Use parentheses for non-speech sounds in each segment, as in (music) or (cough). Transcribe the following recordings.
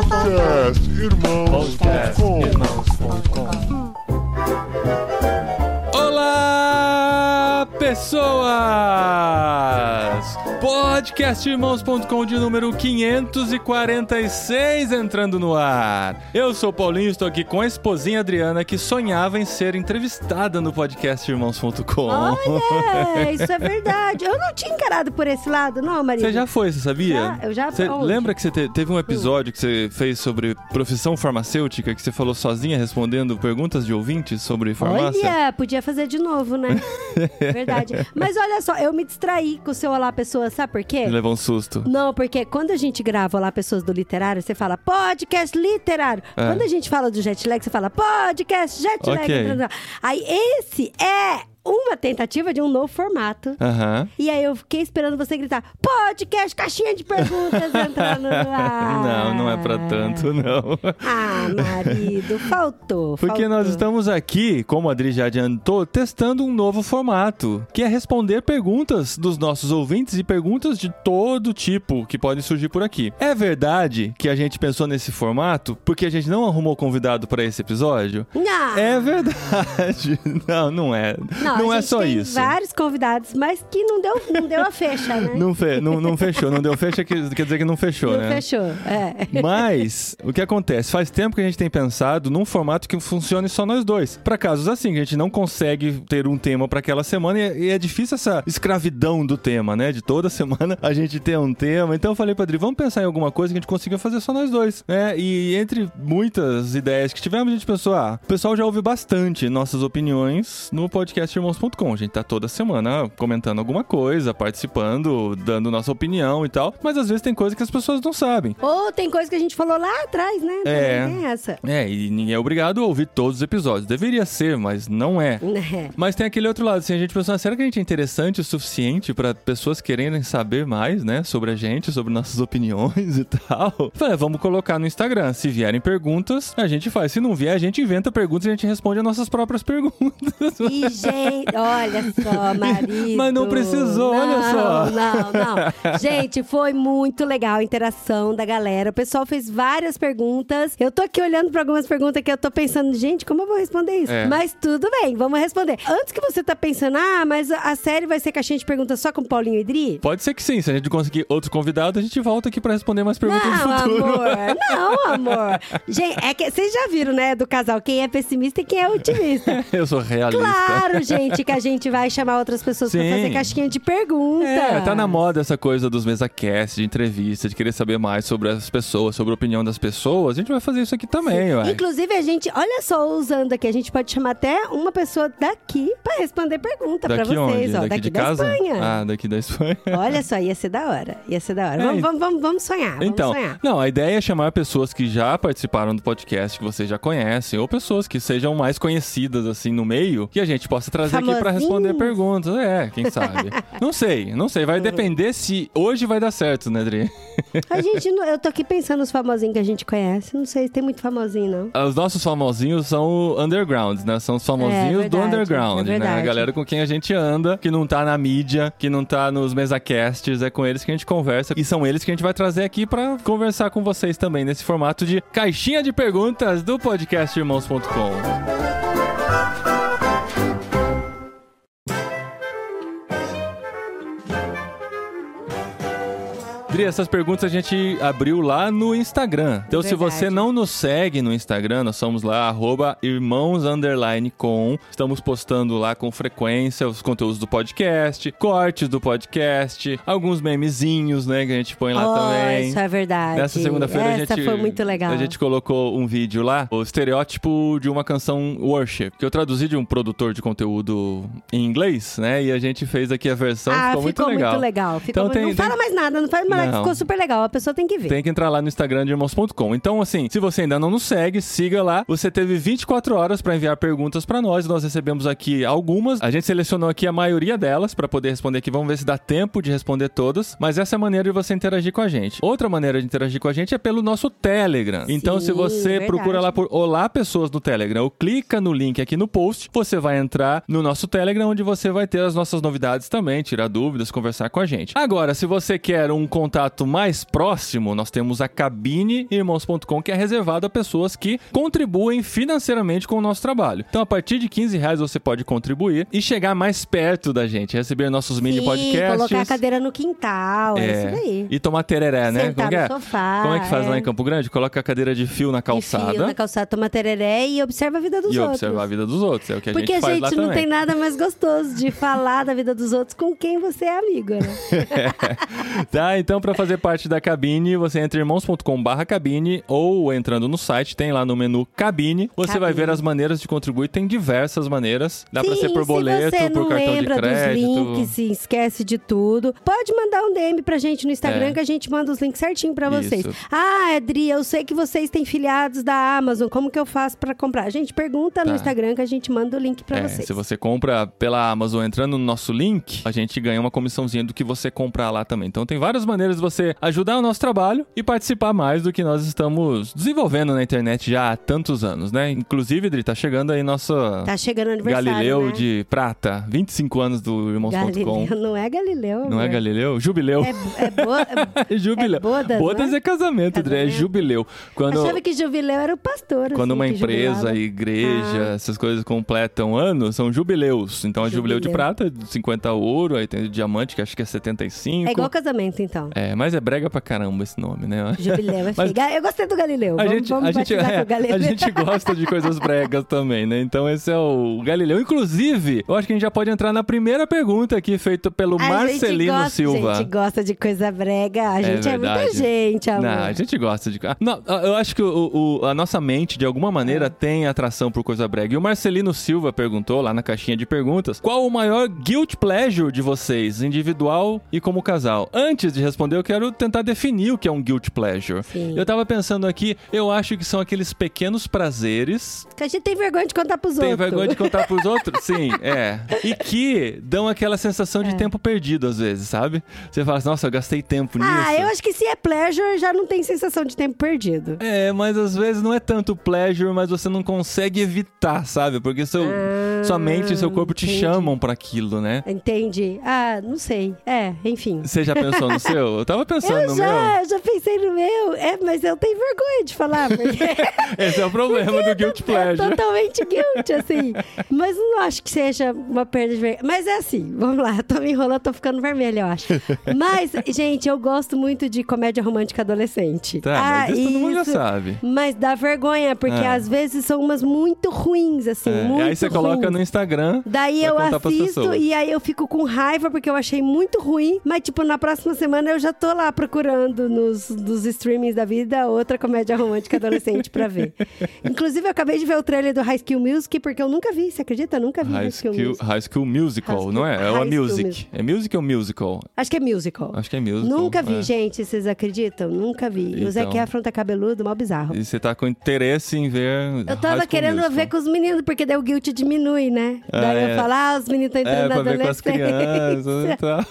Podcast Irmãos.com Olá, pessoas! Podcastirmãos.com de número 546 entrando no ar. Eu sou o Paulinho, estou aqui com a esposinha Adriana que sonhava em ser entrevistada no podcastirmãos.com. Olha, (laughs) isso é verdade. Eu não tinha encarado por esse lado, não, Maria. Você já foi, você sabia? Já, eu já Você aonde? lembra que você te- teve um episódio que você fez sobre profissão farmacêutica, que você falou sozinha respondendo perguntas de ouvintes sobre farmácia? Olha, podia fazer de novo, né? (laughs) Verdade. Mas olha só, eu me distraí com o seu Olá Pessoas, sabe por quê? Levou um susto. Não, porque quando a gente grava Olá Pessoas do Literário, você fala podcast literário. É. Quando a gente fala do jet lag, você fala podcast jet lag. Ok. Aí esse é uma tentativa de um novo formato. Aham. E aí eu fiquei esperando você gritar podcast, caixinha de perguntas entrando no (laughs) ar. Não, não é pra tanto, não. Ah, marido, faltou. Porque nós faltou. estamos aqui, como a Adri já adiantou, testando um novo formato, que é responder perguntas dos nossos ouvintes e perguntas de todo tipo que podem surgir por aqui. É verdade que a gente pensou nesse formato porque a gente não arrumou convidado para esse episódio? Não. É verdade. (laughs) Não, não é. Não, Não, a é só isso. vários convidados, mas que não deu, não deu a fecha, né? Não, fe- não, não fechou, não deu fecha, que- quer dizer que não fechou, Não né? fechou, é. Mas, o que acontece? Faz tempo que a gente tem pensado num formato que funcione só nós dois. Pra casos assim, que a gente não consegue ter um tema pra aquela semana e é, e é difícil essa escravidão do tema, né? De toda (laughs) semana a gente ter um tema. Então eu falei pra Adri, vamos pensar em alguma coisa que a gente consiga fazer só nós dois, né? E entre muitas ideias que tivemos, a gente pensou, ah, o pessoal já ouve bastante nossas opiniões no podcast irmãos.com. A gente tá toda semana comentando alguma coisa, participando, dando nossa opinião e tal. Mas às vezes tem coisa que as pessoas não sabem. Ou tem coisa que a gente falou lá atrás, né? É. Tem essa. É, e ninguém é obrigado a ouvir todos os episódios. Deveria ser, mas não é. É. Mas tem aquele outro lado, assim, a gente pensou, ah, será que a gente é interessante o suficiente pra pessoas quererem saber mais, né, sobre a gente, sobre nossas (laughs) opiniões e tal? Falei, ah, vamos colocar no Instagram. Se vierem perguntas, a gente faz. Se não vier, a gente inventa perguntas e a gente responde as nossas próprias (laughs) perguntas. E, gente, olha só, (laughs) marido. Mas não precisou, olha Não, só. Não, não. Gente, foi muito legal a interação da galera. O pessoal fez várias perguntas. Eu tô aqui olhando pra algumas perguntas que eu tô pensando, gente, como eu vou responder isso? É. Mas tudo bem, vamos responder. Antes que você tá pensando, ah, mas a série vai ser caixinha de perguntas só com Paulinho e Dri? Pode ser que sim, se a gente conseguir outro convidado, a gente volta aqui pra responder mais perguntas no Não, futuro. amor. (laughs) Não, amor. Gente, é que vocês já viram, né, do casal, quem é pessimista e quem é otimista. (laughs) Eu sou realista. Claro, gente, que a gente vai chamar outras pessoas pra Sim. fazer caixinha de perguntas. É, tá na moda essa coisa dos mesacasts, de entrevista, de querer saber mais sobre as pessoas, sobre a opinião das pessoas. A gente vai fazer isso aqui também, ué. Inclusive, a gente, olha só, usando aqui, a gente pode chamar até uma pessoa daqui pra responder pergunta pra vocês, onde? ó. Daqui, Daqui de da casa? Espanha. Ah, daqui da Espanha. Olha só, ia ser da hora. Ia ser da hora. É, Vamos, vamos, vamos, vamos sonhar. Vamos Então, sonhar. não, a ideia é chamar pessoas que já participaram do podcast, que vocês já conhecem, ou pessoas que sejam mais conhecidas, assim, no meio, que a gente possa trazer aqui pra Famosinhos. responder perguntas. É, quem sabe? (laughs) não sei, não sei. Vai depender se hoje vai dar certo, né, Adri? A gente, eu tô aqui pensando nos famosinhos que a gente conhece. Não sei se tem muito famosinho, não. Os nossos famosinhos são o underground, né? São os famosinhos É, do underground, é né? A galera com quem a gente anda, que não tá na mídia, que não tá nos mesacasts, é com eles que a gente conversa. E são eles que a gente vai trazer aqui pra conversar com vocês também, nesse formato de caixinha de perguntas do podcast irmãos.com. Dri, essas perguntas a gente abriu lá no Instagram. Então, se Verdade. você não nos segue no Instagram, nós somos lá, arroba irmãos underline com. Estamos postando lá com frequência os conteúdos do podcast, cortes do podcast, alguns memezinhos, né, que a gente põe lá oh, também. isso é verdade. Nessa segunda-feira a gente. foi muito legal. A gente colocou um vídeo lá, o estereótipo de uma canção worship, que eu traduzi de um produtor de conteúdo em inglês, né? E a gente fez aqui a versão, ah, ficou, muito legal. muito legal. Ficou Então muito- tem- não tem- fala mais nada, não fala mais Não. Ficou super legal. A pessoa tem que ver. Tem que entrar lá no Instagram de irmãos.com. Então, assim, se você ainda não nos segue, siga lá. Você teve 24 horas pra enviar perguntas pra nós. Nós recebemos aqui algumas. A gente selecionou aqui a maioria delas pra poder responder aqui. Vamos ver se dá tempo de responder todas. Mas essa é a maneira de você interagir com a gente. Outra maneira de interagir com a gente é pelo nosso Telegram. então, se Sim, você verdade. procura lá por Olá Pessoas no Telegram ou clica no link aqui no post, você vai entrar no nosso Telegram, onde você vai ter as nossas novidades também, tirar dúvidas, conversar com a gente. Agora, se você quer um contato contato mais próximo, nós temos a cabineirmãos.com, que é reservado a pessoas que contribuem financeiramente com o nosso trabalho. Então, a partir de 15 reais você pode contribuir e chegar mais perto da gente, receber nossos mini Sim, podcasts. colocar a cadeira no quintal, é, isso daí. E tomar tereré, né? Sentar Como, é? no sofá, Como é que faz lá é. em Campo Grande? Coloca a cadeira de fio na De fio calçada na calçada, toma tereré e observa a vida dos e outros. observar a vida dos outros. É o que a Porque gente a faz lá gente não também. tem nada mais gostoso de falar da vida dos outros com quem você é amigo, né? (laughs) Tá, então para fazer parte da cabine, você entra em irmãos.com/barra cabine ou entrando no site, tem lá no menu cabine, você vai Cabine. ver as maneiras de contribuir, tem diversas maneiras. Dá Sim, ser por boleto, se por cartão de lembra crédito. dos links, se esquece de tudo, pode mandar um DM pra gente no Instagram É. que a gente manda os links certinho pra vocês. Isso. Ah, Adri, eu sei que vocês têm filiados da Amazon, como que eu faço pra comprar? Gente, pergunta no Tá. Instagram que a gente manda o link pra É, vocês. se você compra pela Amazon entrando no nosso link, a gente ganha uma comissãozinha do que você comprar lá também. Então tem várias maneiras de você ajudar o nosso trabalho e participar mais do que nós estamos desenvolvendo na internet já há tantos anos, né? Inclusive, Adri, tá chegando aí nossa Tá chegando aniversário, Galileu né? de Prata, 25 anos do Irmãos.com. Não é Galileu. Não é. Galileu? Jubileu. É, (laughs) é boa. É jubileu. é bodas, Bodas não é? é casamento, André. É Casamento. jubileu. Quando, Achava que jubileu era o pastor. quando assim, uma que empresa, jubilava. igreja, Ah. essas coisas completam anos, são jubileus. Então é jubileu de Jubileu. prata, 50 ouro, aí tem diamante, que acho que é 75. É igual casamento, então. É, mas é brega pra caramba esse nome, né? (laughs) Jubileu é Mas-. Eu gostei do Galileu. A vamos gente, vamos a, gente, é, Galileu. a gente (laughs) gosta de coisas bregas também, né? Então esse é o Galileu. Inclusive, eu acho que a gente já pode entrar na primeira pergunta aqui, feita pelo A Marcelino gosta, Silva. A gente gosta de coisa brega. A gente é, muita verdade. gente, amor. Não, a gente gosta de. Ah, Não, eu acho que o, o- a nossa mente, de alguma maneira, É. tem atração por coisa brega. E o Marcelino Silva perguntou lá na caixinha de perguntas: qual o maior guilt pleasure de vocês, individual e como casal? Antes de responder, eu quero tentar definir o que é um guilt pleasure. Sim. Eu tava pensando aqui, eu acho que são aqueles pequenos prazeres. Que a gente tem vergonha de contar pros Tem outros. vergonha de contar pros (laughs) outros? Sim, é. E que dão aquela sensação É. de tempo perdido, às vezes, sabe? Você fala assim, nossa, eu gastei tempo nisso. Ah, eu acho que se é pleasure, já não tem sensação de tempo perdido. É, mas às vezes não é tanto pleasure, mas você não consegue evitar, sabe? Porque seu, Ah, sua mente e seu corpo te entendi. chamam pra aquilo, né? Entendi. Ah, não sei. É, enfim. Você já pensou no (laughs) seu? Eu tava pensando Eu no já, eu já pensei no meu. É, mas eu tenho vergonha de falar, porque meu. (laughs) Esse é o problema do guilt é pleasure. totalmente guilty, assim. Mas não acho que seja uma perda de vergonha. Mas é assim, vamos lá. Eu tô me enrolando, tô ficando vermelha, eu acho. Mas, gente, eu gosto muito de comédia romântica adolescente. Tá, mas isso todo mundo já sabe. Mas dá vergonha, porque Ah. às vezes são umas muito ruins, assim, É, muito e aí você coloca ruins. no Instagram. Daí eu assisto e aí eu fico com raiva porque eu achei muito ruim. Mas, tipo, na próxima semana eu já tô lá procurando nos, nos streamings da vida outra comédia romântica adolescente pra ver. (laughs) Inclusive, eu acabei de ver o trailer do High School Music porque eu nunca vi, você acredita? Eu nunca vi High, High School, School, Music. High School Musical, High School- não é? É uma music. Music. É music ou musical? Acho que é musical. Acho que é musical. Nunca vi, é. gente, vocês acreditam? Nunca vi. O Zé Então. Efron tá cabeludo, mal bizarro. E você tá com interesse em ver. Eu tava querendo Musical. ver com os meninos, porque daí o guilt diminui, né? Ah, daí é. eu falo, ah, os meninos estão entrando É, na ver com as crianças adolescência.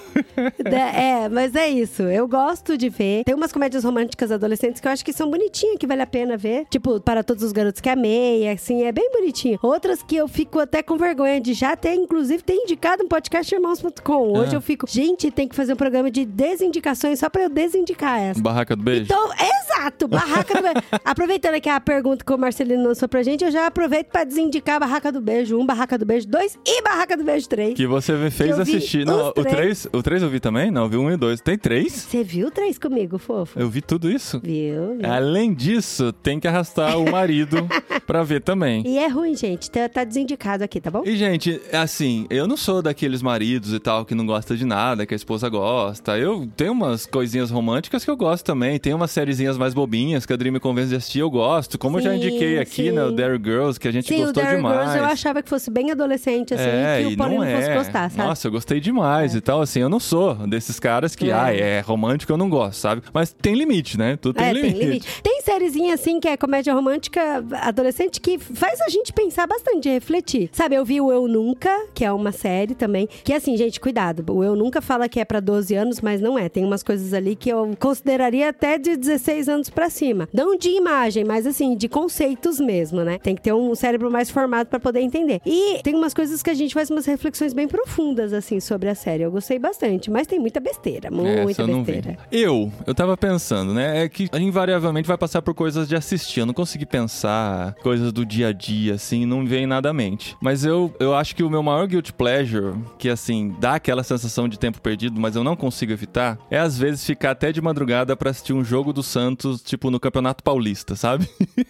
(laughs) e. Da- É, mas é isso. Eu gosto de ver. Tem umas comédias românticas adolescentes que eu acho que são bonitinhas, que vale a pena ver. Tipo, Para Todos os Garotos que Amei, assim, é bem bonitinho. Outras que eu fico até com vergonha de já ter, inclusive, ter indicado um podcast irmãos.com. Hoje Ah. eu fico, gente, tem que fazer um programa de desindicações só pra eu desindicar essa. Barraca do beijo? Então, exato, Barraca do Beijo. (laughs) Aproveitando aqui a pergunta que o Marcelino lançou pra gente, eu já aproveito pra desindicar a Barraca do Beijo 1, Barraca do Beijo 2 e Barraca do Beijo 3. Que você fez assistir. Não, o três. 3, o 3 eu vi também? Não, eu vi um e dois. Tem três? Você viu três comigo, fofo? Eu vi tudo isso. Viu? viu? Além disso, tem que arrastar o marido (laughs) pra ver também. E é ruim, gente. Tá, tá desindicado aqui, tá bom? E, gente, assim, eu não sou daqueles maridos e tal que não gosta de nada, que a esposa gosta. Eu tenho umas coisinhas românticas que eu gosto também. Tem umas sériezinhas mais bobinhas que a Dream me convence de assistir, eu gosto. Como eu já Sim, indiquei aqui, sim. né, o Dare Girls, que a gente Sim, o gostou Dare demais. Girls eu achava que fosse bem adolescente, assim, É, que o Paulinho não não fosse é. gostar, sabe? Nossa, eu gostei demais e tal. Assim, eu não sou desses caras que, É. ah, é romântico, eu não gosto, sabe? Mas tem limite, né? Tudo tem é, limite. tem limite. Tem sériezinha assim, que é comédia romântica adolescente, que faz a gente pensar bastante, refletir. Sabe, eu vi o Eu Nunca, que é uma série também, que assim, gente, cuidado. O Eu Nunca fala que é pra 12 anos, mas não é. Tem umas coisas ali que eu consideraria até de 16 anos pra cima. Não de imagem, mas assim, de conceitos mesmo, né? Tem que ter um cérebro mais formado pra poder entender. E tem umas coisas que a gente faz umas reflexões bem profundas, assim, sobre a série. Eu gostei bastante, mas tem muita besteira, muita eu não vi. besteira. Eu, eu tava pensando, né? É que invariavelmente vai passar por coisas de assistir. Eu não consegui pensar coisas do dia a dia, assim, não vem nada à mente. Mas eu, eu acho que o meu maior guilt pleasure, que assim, dá aquela sensação de tempo perdido, mas eu não consigo evitar, é às vezes ficar até de madrugada pra assistir um jogo do Santos, tipo no Campeonato Paulista, sabe?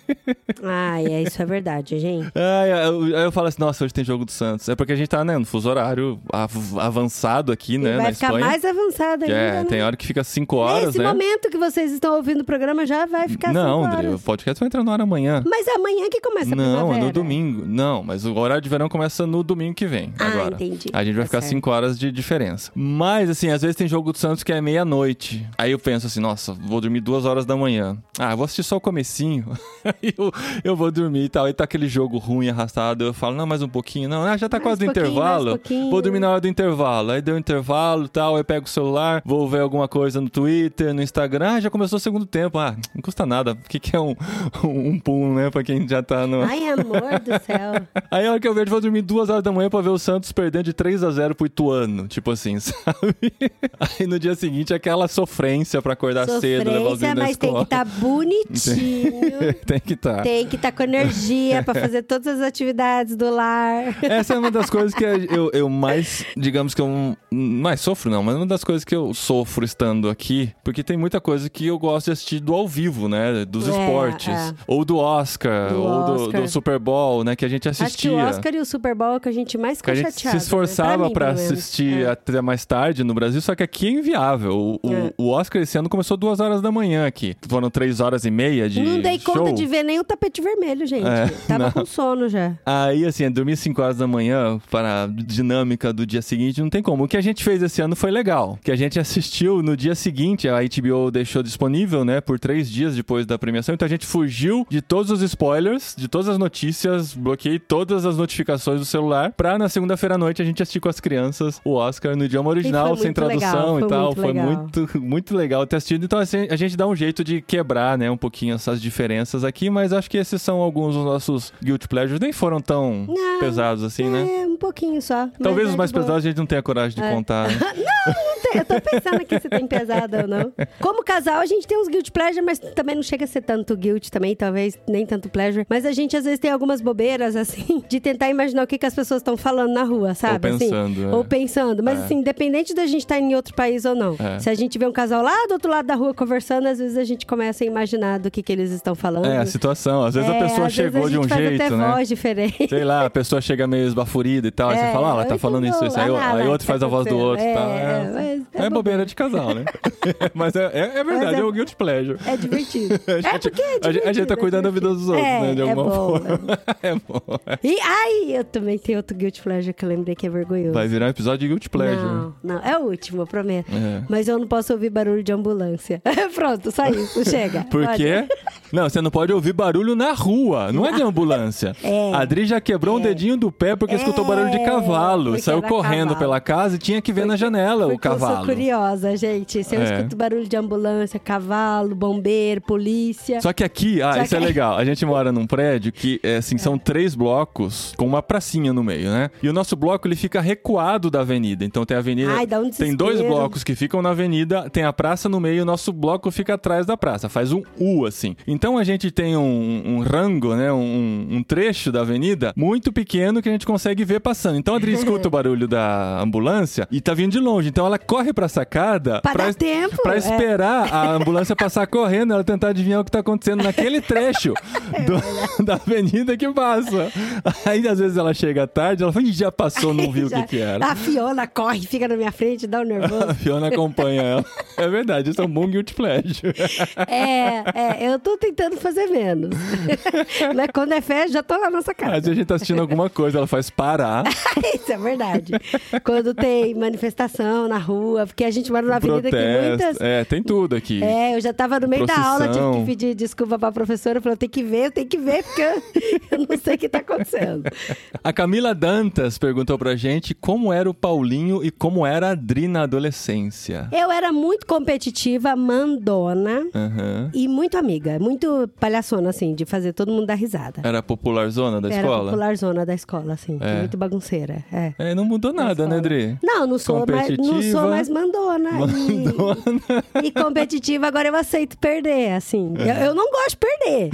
(laughs) Ai, é, isso é verdade, gente. Aí eu, eu falo assim, nossa, hoje tem jogo do Santos. É porque a gente tá, né, no fuso horário av- avançado aqui, né, E vai na ficar Espanha. mais avançado ainda, é, né? tem hora que fica 5 horas, Nesse né? momento que vocês estão ouvindo o programa já vai ficar não, cinco André, o horas. podcast vai entrar no ar amanhã. Mas é amanhã que começa a Não, é primavera. no domingo. Não, mas o horário de verão começa no domingo que vem. Ah, agora. entendi. A gente vai Tá ficar certo. 5 horas de diferença. Mas, assim, às vezes tem jogo do Santos que é meia-noite. Aí eu penso assim, nossa, vou dormir duas horas da manhã. Ah, vou assistir só o comecinho. (laughs) Aí eu, eu vou dormir e tal. Aí tá aquele jogo ruim, arrastado. Eu falo, não, mais um pouquinho. Não, ah, já tá Mais quase no intervalo. Vou dormir na hora do intervalo. Aí deu intervalo e tal. Aí eu pego o celular, vou ver alguma coisa no Twitter, no Instagram. Ah, já começou o segundo tempo. Ah, não custa nada. O que, que é um, (laughs) um, um pum, né? Pra quem já tá no. Ai, amor do céu. (laughs) Aí a hora que eu vejo, vou dormir duas horas da manhã pra ver o Santos perdendo de 3 a 0 pro Ituano. Tipo assim, (laughs) sabe? Aí no dia seguinte, aquela sofrência pra acordar cedo, levar os Sofrência, na mas tem que estar bonitinho. tem que estar. Tem que estar com energia pra fazer todas as atividades do lar. Essa é uma das coisas que eu, eu mais, digamos que eu mais sofro, não, mas uma das coisas que eu sofro estando aqui, porque tem muita coisa que eu gosto de assistir do ao vivo, né? Dos É, esportes. é. Ou do Oscar, Do ou do, Oscar. do Super Bowl, né? Que a gente assistia. Acho que o Oscar e o Super Bowl é o que a gente mais Que a gente se esforçava né? pra pelo menos. assistir É. até mais tarde no Brasil, só que aqui é inviável. O, o- É. o Oscar esse ano começou duas horas da manhã aqui. Foram três horas e meia de Não dei conta show. de ver nem o tapete vermelho, gente. É, Tava não. com sono já. Aí, assim, dormir 5 horas da manhã para a dinâmica do dia seguinte, não tem como. O que a gente fez esse ano foi legal. Que a gente assistiu no dia seguinte, a HBO deixou disponível, né, por três dias depois da premiação. Então a gente fugiu de todos os spoilers, de todas as notícias, bloqueei todas as notificações do celular, pra na segunda-feira à noite a gente assistir com as crianças o Oscar no idioma original, sem tradução legal, e tal. muito foi legal. muito, muito legal ter assistido. Então, assim, a gente dá um jeito de quebrar, né, um pouquinho essas diferenças aqui, mas acho que esses são alguns dos nossos guilt pleasures. Nem foram tão Não, pesados assim, né? É, um pouquinho só. Talvez é os mais pesados a gente não tenha coragem de É. contar. né? (laughs) Não eu tô pensando aqui se tem pesado ou não. Como casal, a gente tem uns guilt pleasure, mas também não chega a ser tanto guilt também, talvez nem tanto pleasure. Mas a gente às vezes tem algumas bobeiras, assim, de tentar imaginar o que, que as pessoas estão falando na rua, sabe? Ou Assim, pensando, é. Ou pensando. Mas É. assim, independente da gente estar em outro país ou não. É. Se a gente vê um casal lá do outro lado da rua conversando, às vezes a gente começa a imaginar do que, que eles estão falando. É, a situação. Às vezes É, a pessoa às vezes chegou de um gente faz jeito, até né? voz diferente. Sei lá, a pessoa chega meio esbafurida e tal. aí É, você fala, ah, ela tá falando isso, isso. Aí, aí outro faz a voz do outro e tal. É, É, mas é é bobeira de casal, né? (laughs) Mas é, é, é verdade, Mas é- é o guilt pleasure. É divertido. (laughs) A é gente- porque é gente- divertido. a gente tá é cuidando da vida dos outros, É, né? De é alguma bom, forma. (laughs) É bom. E ai, eu também tenho outro guilt pleasure que eu lembrei que é vergonhoso. Vai virar um episódio de guilt pleasure. Não, não, é o último, eu prometo. É. Mas eu não posso ouvir barulho de ambulância. Pronto, só isso, chega. Por quê? Não, você não pode ouvir barulho na rua, não é de ambulância. É. A Adri já quebrou um dedinho do pé porque escutou barulho de É, cavalo. porque Saiu correndo cavalo. pela casa e tinha que ver na janela o Porque eu sou cavalo. curiosa, gente. Se eu É. escuto barulho de ambulância, cavalo, bombeiro, polícia. Só que aqui, ah, Só isso é que- legal. A gente mora num prédio que, é, assim, são três blocos com uma pracinha no meio, né? E o nosso bloco, ele fica recuado da avenida. Então tem a avenida... Ai, dá um tem dois blocos que ficam na avenida, tem a praça no meio e o nosso bloco fica atrás da praça. Faz um U, assim. Então a gente tem um, um rango, né? Um, um trecho da avenida muito pequeno que a gente consegue ver passando. Então a Adri (laughs) escuta o barulho da ambulância e tá vindo de longe. Então ela corre pra sacada Pra dar tempo, pra é. esperar a (laughs) ambulância passar correndo, ela tentar adivinhar o que tá acontecendo naquele trecho do- da avenida que passa. Aí às vezes ela chega tarde, ela fala, "Ih, já passou, não viu o que, que era. A Fiona corre, fica na minha frente, dá um nervoso. (laughs) A Fiona acompanha ela. É verdade, isso é um bom guilty pleasure. (laughs) É, é, eu tô tentando fazer menos. Mas quando é festa, já tô lá na nossa Às vezes casa. a gente tá assistindo alguma coisa, ela faz parar. Isso é verdade. Quando tem manifestação na rua, porque a gente mora numa avenida que muitas. protesto. É, tem tudo aqui. É, eu já tava no meio da aula, tive Procissão. que pedir desculpa pra professora. Falou, tem que ver, tem que ver, porque (laughs) eu, não sei o que tá acontecendo. A Camila Dantas perguntou pra gente como era o Paulinho e como era a Adri na adolescência. Eu era muito competitiva, mandona Aham. e muito amiga. Muito palhaçona, assim, de fazer todo mundo dar risada. Era a popular zona da Era a escola? popular zona da escola, assim. É. Muito bagunceira. É. É, não mudou nada, né, Adri? Não, não sou, mais, não Competitiva. sou mais mandona. E, e competitiva, agora eu aceito perder, assim. Eu, eu não gosto de perder.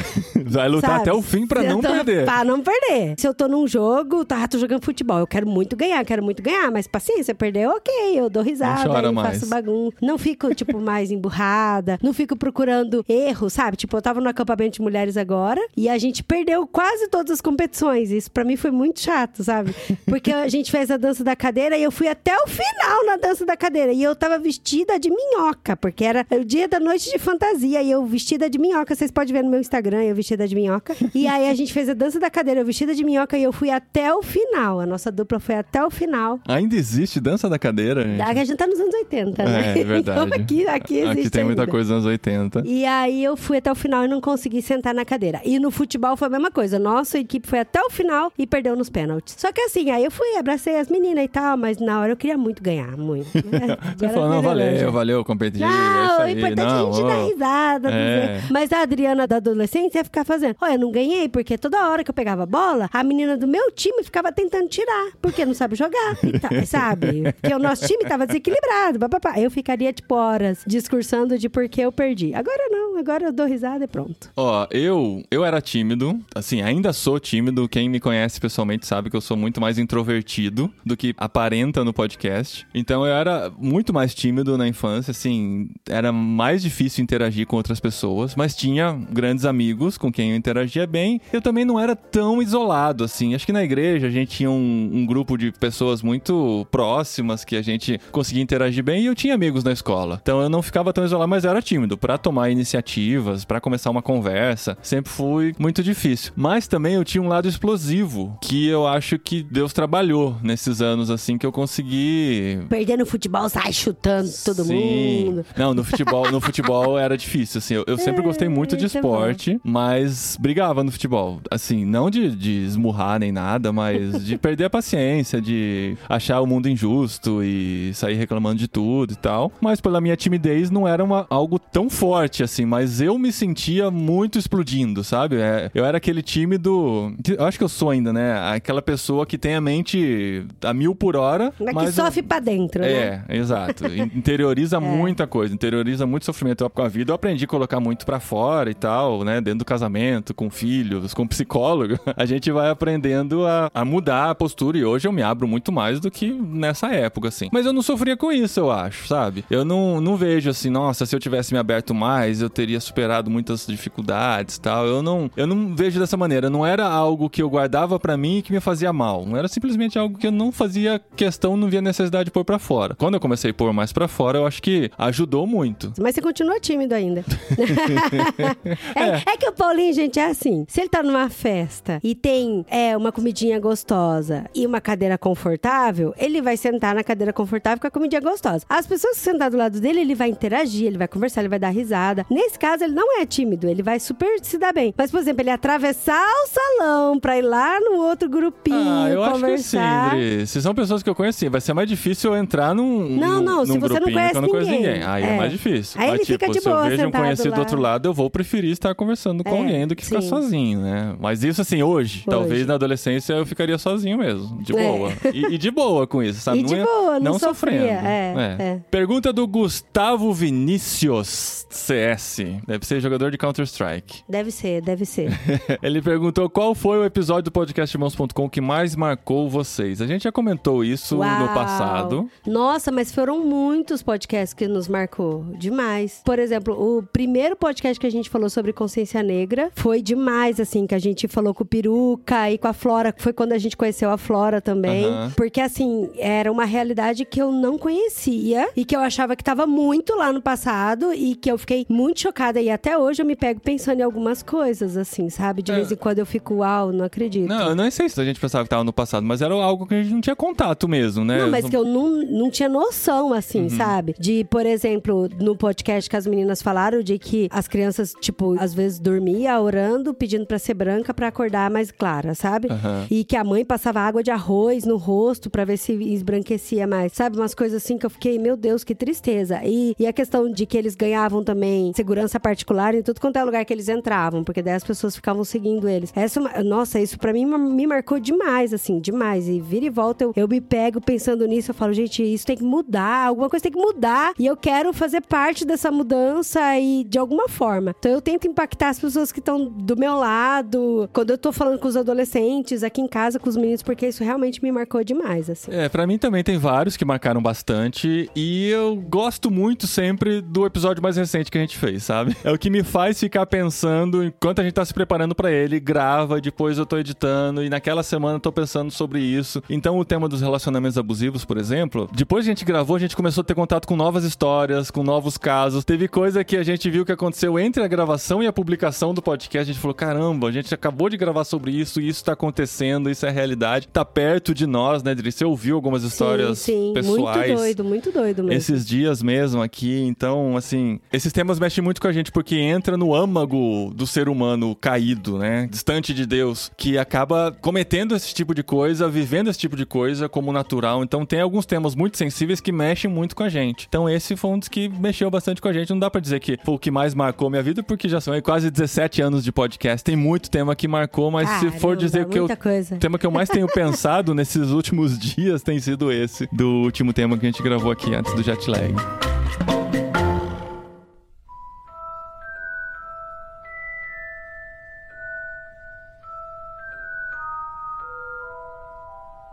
Vai lutar sabe? até o fim pra eu não tô- perder. Pra não perder. Se eu tô num jogo, tá, tô jogando futebol, eu quero muito ganhar, quero muito ganhar, mas paciência, perder, ok, eu dou risada, chora eu mais. faço bagunça. Não fico, tipo, mais emburrada, não fico procurando erros, sabe? Tipo, eu tava no acampamento de mulheres agora e a gente perdeu quase todas as competições. Isso pra mim foi muito chato, sabe? Porque a gente fez a dança da cadeira e eu fui até o final na dança da cadeira. E eu tava vestida de minhoca, porque era o dia da noite de fantasia e eu vestida de minhoca. Vocês podem ver no meu Instagram, eu vestida de minhoca. E aí a gente fez a dança da cadeira, eu vestida de minhoca e eu fui até o final. A nossa dupla foi até o final. Ainda existe dança da cadeira, gente? A gente tá nos anos 80, né? É, é verdade. Então aqui, aqui existe Aqui tem muita ainda. coisa dos anos 80. E aí eu fui até o final e não consegui sentar na cadeira. E no futebol foi a mesma coisa. Nossa equipe foi até o final e perdeu nos pênaltis. Só que assim, aí eu fui, abracei as meninas e tal, mas na hora eu queria muito ganhar, muito. (laughs) Você falou, não, valeu, valeu, competitivo, é Não, o aí. importante é a não, gente dar risada. É. Mas a Adriana da adolescência ia ficar fazendo. Olha, eu não ganhei, porque toda hora que eu pegava a bola, a menina do meu time ficava tentando tirar, porque não sabe jogar. Tá, (laughs) sabe? Porque o nosso time tava desequilibrado. Papapá. Eu ficaria, tipo, horas discursando de por que eu perdi. Agora não, agora eu dou risada e pronto. Ó, eu, eu era tímido, assim, ainda sou tímido. Quem me conhece pessoalmente sabe que eu sou muito mais introvertido do que aparenta no podcast. Então eu era muito mais tímido na infância, assim, era mais difícil interagir com outras pessoas, mas tinha grandes amigos com quem eu interagia bem. Eu também não era tão isolado, assim. Acho que na igreja a gente tinha um, um grupo de pessoas muito próximas que a gente conseguia interagir bem e eu tinha amigos na escola. Então eu não ficava tão isolado, mas eu era tímido. Pra tomar iniciativas, pra começar uma conversa, sempre fui muito difícil. Mas também eu tinha um lado explosivo, que eu acho que Deus trabalhou nesses anos, assim, que eu consegui Perdendo futebol, sai chutando todo Sim. mundo. Não, no futebol, no futebol (laughs) era difícil, assim. Eu, eu sempre gostei muito de é esporte, mas brigava no futebol. Assim, não de, de esmurrar nem nada, mas de (laughs) perder a paciência, de achar o mundo injusto e sair reclamando de tudo e tal. Mas pela minha timidez não era uma, algo tão forte, assim, mas eu me sentia muito explodindo, sabe? É, eu era aquele tímido. que Eu acho que eu sou ainda, né? Aquela pessoa que tem a mente a mil por hora. Mas, mas que sofre pra dentro, né? (laughs) é, exato. In- Interioriza muita coisa, interioriza muito sofrimento Eu, com a vida. Eu aprendi a colocar muito pra fora e tal, né? Dentro do casamento, com filhos, com psicólogo. (laughs) A gente vai aprendendo a, a mudar a postura e hoje eu me abro muito mais do que nessa época, assim. Mas eu não sofria com isso, eu acho, sabe? Eu não, não vejo assim, nossa, se eu tivesse me aberto mais, eu teria superado muitas dificuldades e tal. Eu não, eu não vejo dessa maneira. Não era algo que eu guardava pra mim e que me fazia mal. Não era simplesmente algo que eu não fazia questão, não via necessidade de pôr pra fora. Quando eu comecei a pôr mais pra fora, eu acho que ajudou muito. Mas você continua tímido ainda. (laughs) (laughs) é, é que o Paulinho, gente, é assim. Se ele tá numa festa e tem é, uma comidinha gostosa e uma cadeira confortável, ele vai sentar na cadeira confortável com a comidinha gostosa. As pessoas que sentar do lado dele, ele vai interagir, ele vai conversar, ele vai dar risada. Nesse caso, ele não é tímido, ele vai super se dar bem. Mas, por exemplo, ele atravessar o salão pra ir lá no outro grupinho Ah, eu acho que sim, conversar. Dri. Se são pessoas que eu conheço, sim. Vai ser mais difícil eu entrar num, Não, num, não, num se você não conhece eu não conheço ninguém. ninguém. Aí é, É. mais difícil. Aí Mas, ele tipo, fica de se eu boa vejo um conhecido lá. do outro lado, eu vou preferir estar conversando com É, alguém do que ficar sim. sozinho, né? Mas isso, assim, hoje. Talvez na adolescência eu ficaria sozinho mesmo. De É. boa. E, e de boa com isso, sabe? E de ia- boa, não sofrendo. sofria, é, é. Pergunta do Gustavo Vinícius CS. Deve ser jogador de Counter-Strike. Deve ser, deve ser. (laughs) Ele perguntou qual foi o episódio do podcastirmãos.com que mais marcou vocês. A gente já comentou isso no Uau. passado. Nossa, mas foram muitos podcasts que nos marcou demais. Por exemplo, o primeiro podcast que a gente falou sobre consciência negra. Foi demais, assim, que a gente falou com o Peruca e com a Flora. Foi quando a gente conheceu a Flora também. Porque, assim, era uma realidade que eu não conhecia e que eu achava que tava muito lá no passado e que eu fiquei muito chocada. E até hoje eu me pego pensando em algumas coisas, assim, sabe? De É. vez em quando eu fico, uau, não acredito. Não, eu não sei se a gente pensava que tava no passado, mas era algo que a gente não tinha contato mesmo, né? Não, mas que eu não, não tinha noção, assim, Uhum. sabe? De, por exemplo, no podcast que as meninas falaram de que as crianças, tipo, às vezes dormia orando, pedindo pra ser branca pra acordar mais clara, sabe? Aham. E que a mãe passava água de arroz no rosto pra ver se esbranquecia mais. Sabe? Umas coisas assim que eu fiquei, meu Deus, que tristeza. E, e a questão de que eles ganhavam também segurança particular em tudo quanto é lugar que eles entravam, porque daí as pessoas ficavam seguindo eles. Essa, é nossa, isso pra mim me marcou demais, assim, demais. E vira e volta, eu, eu me pego pensando nisso, eu falo, gente, isso tem que mudar, alguma coisa tem que mudar. E eu quero fazer parte dessa mudança e de alguma forma. Então eu tento impactar as pessoas que estão do meu lado, quando eu tô falando com os adolescentes, aqui em casa com os meninos, porque isso realmente me marcou demais, assim. É, pra mim também tem vários que marcaram bastante e eu gosto muito sempre do episódio mais recente que a gente fez, sabe? É o que me faz ficar pensando enquanto a gente tá se preparando pra ele, grava, depois eu tô editando e naquela semana eu tô pensando sobre isso. Então o tema dos relacionamentos abusivos, por exemplo, depois que a gente gravou, a gente começou a ter contato com novas histórias, com novos casos. Teve coisa que a gente viu que aconteceu entre a gravação e a publicação do podcast, a gente falou: "Caramba, a gente acabou de gravar sobre isso e isso tá acontecendo, isso é realidade, tá perto de nós, né, Dri? Você ouviu algumas histórias sim, sim. pessoais. Muito doido, muito doido mesmo. Esses dias mesmo aqui, então, assim, esses temas mexem muito com a gente porque entra no âmago do ser humano caído, né? Distante de Deus, que acaba cometendo esse tipo de coisa, vivendo esse tipo de coisa como natural. Então, tem alguns temas muito sensíveis que mexem muito com a gente. Então, esse foi um dos que mexeu bastante com a gente. Não dá pra dizer que foi o que mais marcou minha vida, porque já são aí quase 17 anos de podcast. Tem muito tema que marcou, mas se for Caramba, dizer que eu coisa. o tema que eu mais tenho (laughs) pensado nesses últimos (laughs) dias tem sido esse, do último tema que a gente gravou aqui antes do jet lag.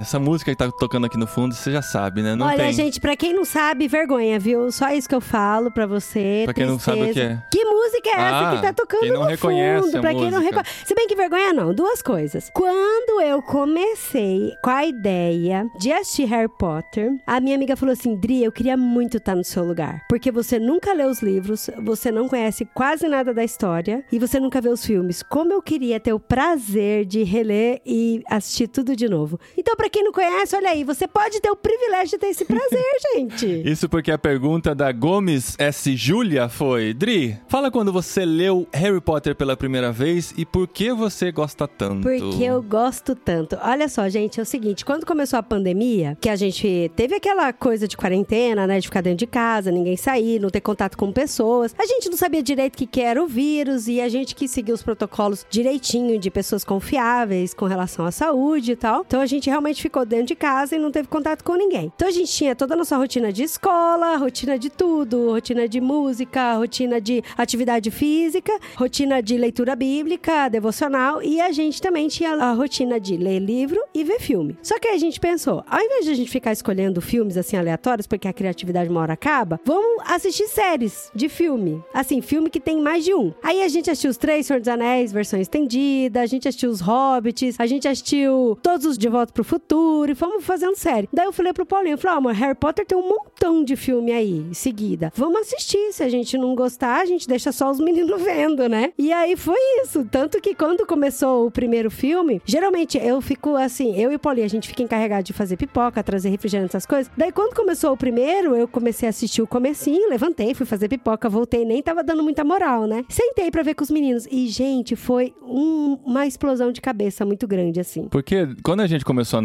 Essa música que tá tocando aqui no fundo, você já sabe, né? Não Olha, tem. gente, pra quem não sabe, vergonha, viu? Só isso que eu falo pra você. Pra quem não sabe o que é. Que música é essa Ah, que tá tocando quem não no reconhece fundo? a pra quem não música. reconhece. Se bem que vergonha não, duas coisas. Quando eu comecei com a ideia de assistir Harry Potter, a minha amiga falou assim: Dri, eu queria muito estar no seu lugar. Porque você nunca lê os livros, você não conhece quase nada da história e você nunca vê os filmes. Como eu queria ter o prazer de reler e assistir tudo de novo. Então, pra quem não conhece, olha aí, você pode ter o privilégio de ter esse prazer, (laughs) gente. Isso porque a pergunta da Gomes S. Júlia foi: Dri, fala quando você leu Harry Potter pela primeira vez e por que você gosta tanto? Porque eu gosto tanto. Olha só, gente, é o seguinte: quando começou a pandemia, que a gente teve aquela coisa de quarentena, né? De ficar dentro de casa, ninguém sair, não ter contato com pessoas. A gente não sabia direito o que, que era o vírus e a gente quis seguir os protocolos direitinho de pessoas confiáveis com relação à saúde e tal. Então a gente realmente ficou dentro de casa e não teve contato com ninguém. Então a gente tinha toda a nossa rotina de escola, rotina de tudo, rotina de música, rotina de atividade física, rotina de leitura bíblica, devocional e a gente também tinha a rotina de ler livro e ver filme. Só que aí a gente pensou, ao invés de a gente ficar escolhendo filmes assim aleatórios, porque a criatividade uma hora acaba, vamos assistir séries de filme. Assim, filme que tem mais de um. Aí a gente assistiu os três Senhor dos Anéis, versão estendida, a gente assistiu os Hobbits, a gente assistiu todos os De Volta pro Futuro e fomos fazendo série. Daí eu falei pro Paulinho, eu falei, ó, amor, Harry Potter tem um montão de filme aí, em seguida. Vamos assistir, se a gente não gostar, a gente deixa só os meninos (laughs) vendo, né? E aí foi isso, tanto que quando começou o primeiro filme, geralmente eu fico assim, eu e o Paulinho, a gente fica encarregado de fazer pipoca, trazer refrigerante, essas coisas. Daí quando começou o primeiro, eu comecei a assistir o comecinho, levantei, fui fazer pipoca, voltei, nem tava dando muita moral, né? Sentei pra ver com os meninos e, gente, foi um- uma explosão de cabeça muito grande, assim. Porque quando a gente começou a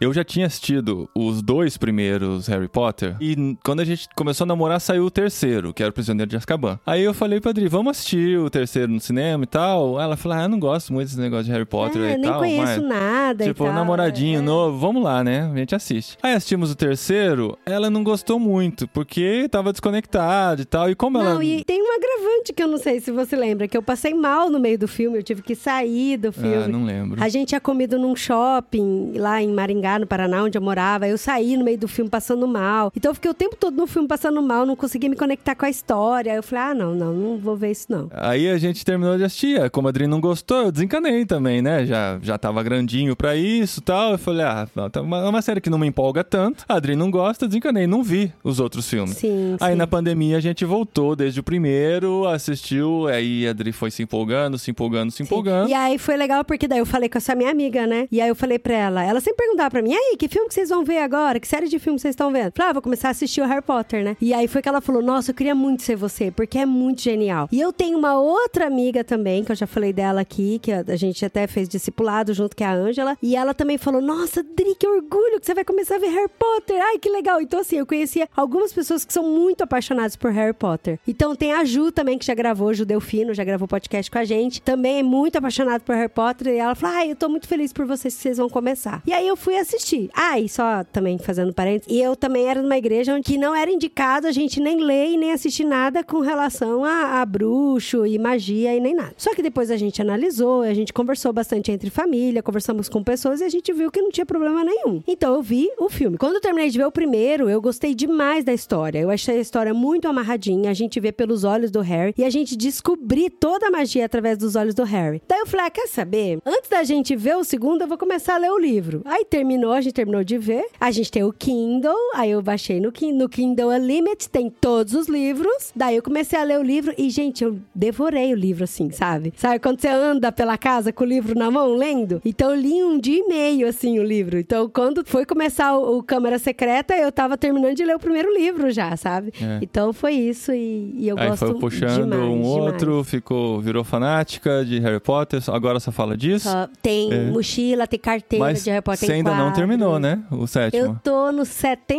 eu já tinha assistido os dois primeiros Harry Potter. E quando a gente começou a namorar, saiu o terceiro, que era o Prisioneiro de Azkaban. Aí eu falei pra Adri, vamos assistir o terceiro no cinema e tal. Ela falou, ah, eu não gosto muito desse negócio de Harry Potter é, e nem tal. conheço mas... nada e Tipo, tal. namoradinho é. novo, vamos lá, né? A gente assiste. Aí assistimos o terceiro, ela não gostou muito, porque tava desconectada e tal. E como ela. Não, e tem um agravante que eu não sei se você lembra, que eu passei mal no meio do filme, eu tive que sair do Ah, filme. não lembro. A gente tinha comido num shopping lá lá em Maringá, no Paraná, onde eu morava. Eu saí no meio do filme passando mal. Então eu fiquei o tempo todo no filme passando mal, não conseguia me conectar com a história. Eu falei, ah, não, não, não vou ver isso não. Aí a gente terminou de assistir. Como a Adri não gostou, eu desencanei também, né? Já, já tava grandinho pra isso e tal. Eu falei, ah, tá uma, uma série que não me empolga tanto. A Adri não gosta, desencanei. Não vi os outros filmes. Sim, Aí sim. na pandemia a gente voltou desde o primeiro, assistiu, aí a Adri foi se empolgando, se empolgando, se empolgando. E aí foi legal porque daí eu falei com essa minha amiga, né? E aí eu falei pra ela, ela sempre perguntava pra mim, aí, que filme que vocês vão ver agora? Que série de filme vocês estão vendo? Falei, ah, vou começar a assistir o Harry Potter, né? E aí foi que ela falou, nossa, eu queria muito ser você, porque é muito genial. E eu tenho uma outra amiga também, que eu já falei dela aqui, que a a gente até fez discipulado junto, que é a Ângela. E ela também falou, nossa, Dri, que orgulho que você vai começar a ver Harry Potter. Ai, que legal. Então, assim, eu conhecia algumas pessoas que são muito apaixonadas por Harry Potter. Então, tem a Ju também, que já gravou, Ju Delfino, já gravou podcast com a gente. Também é muito apaixonada por Harry Potter. E ela falou, ai, eu tô muito feliz por vocês que vocês vão começar. E aí eu fui assistir. Ah, e só também fazendo parênteses. E eu também era numa igreja onde não era indicado a gente nem ler e nem assistir nada com relação a, a bruxo e magia e nem nada. Só que depois a gente analisou, a gente conversou bastante entre família, conversamos com pessoas e a gente viu que não tinha problema nenhum. Então eu vi o filme. Quando eu terminei de ver o primeiro, eu gostei demais da história. Eu achei a história muito amarradinha. A gente vê pelos olhos do Harry e a gente descobrir toda a magia através dos olhos do Harry. Daí eu falei, ah, quer saber? Antes da gente ver o segundo, eu vou começar a ler o livro. Aí terminou, a gente terminou de ver. A gente tem o Kindle, aí eu baixei no Kindle. No Kindle Unlimited tem todos os livros. Daí eu comecei a ler o livro e, gente, eu devorei o livro assim, sabe? Sabe quando você anda pela casa com o livro na mão, lendo? Então eu li um dia e meio, assim, o livro. Então quando foi começar o, o Câmara Secreta, eu tava terminando de ler o primeiro livro já, sabe? É. Então foi isso e, e eu Aí gosto foi puxando demais, um demais. outro, ficou, virou fanática de Harry Potter, agora só fala disso. Só tem É. mochila, tem carteira Mas de Harry Potter você tem ainda não terminou, né? O Eu sétimo. tô no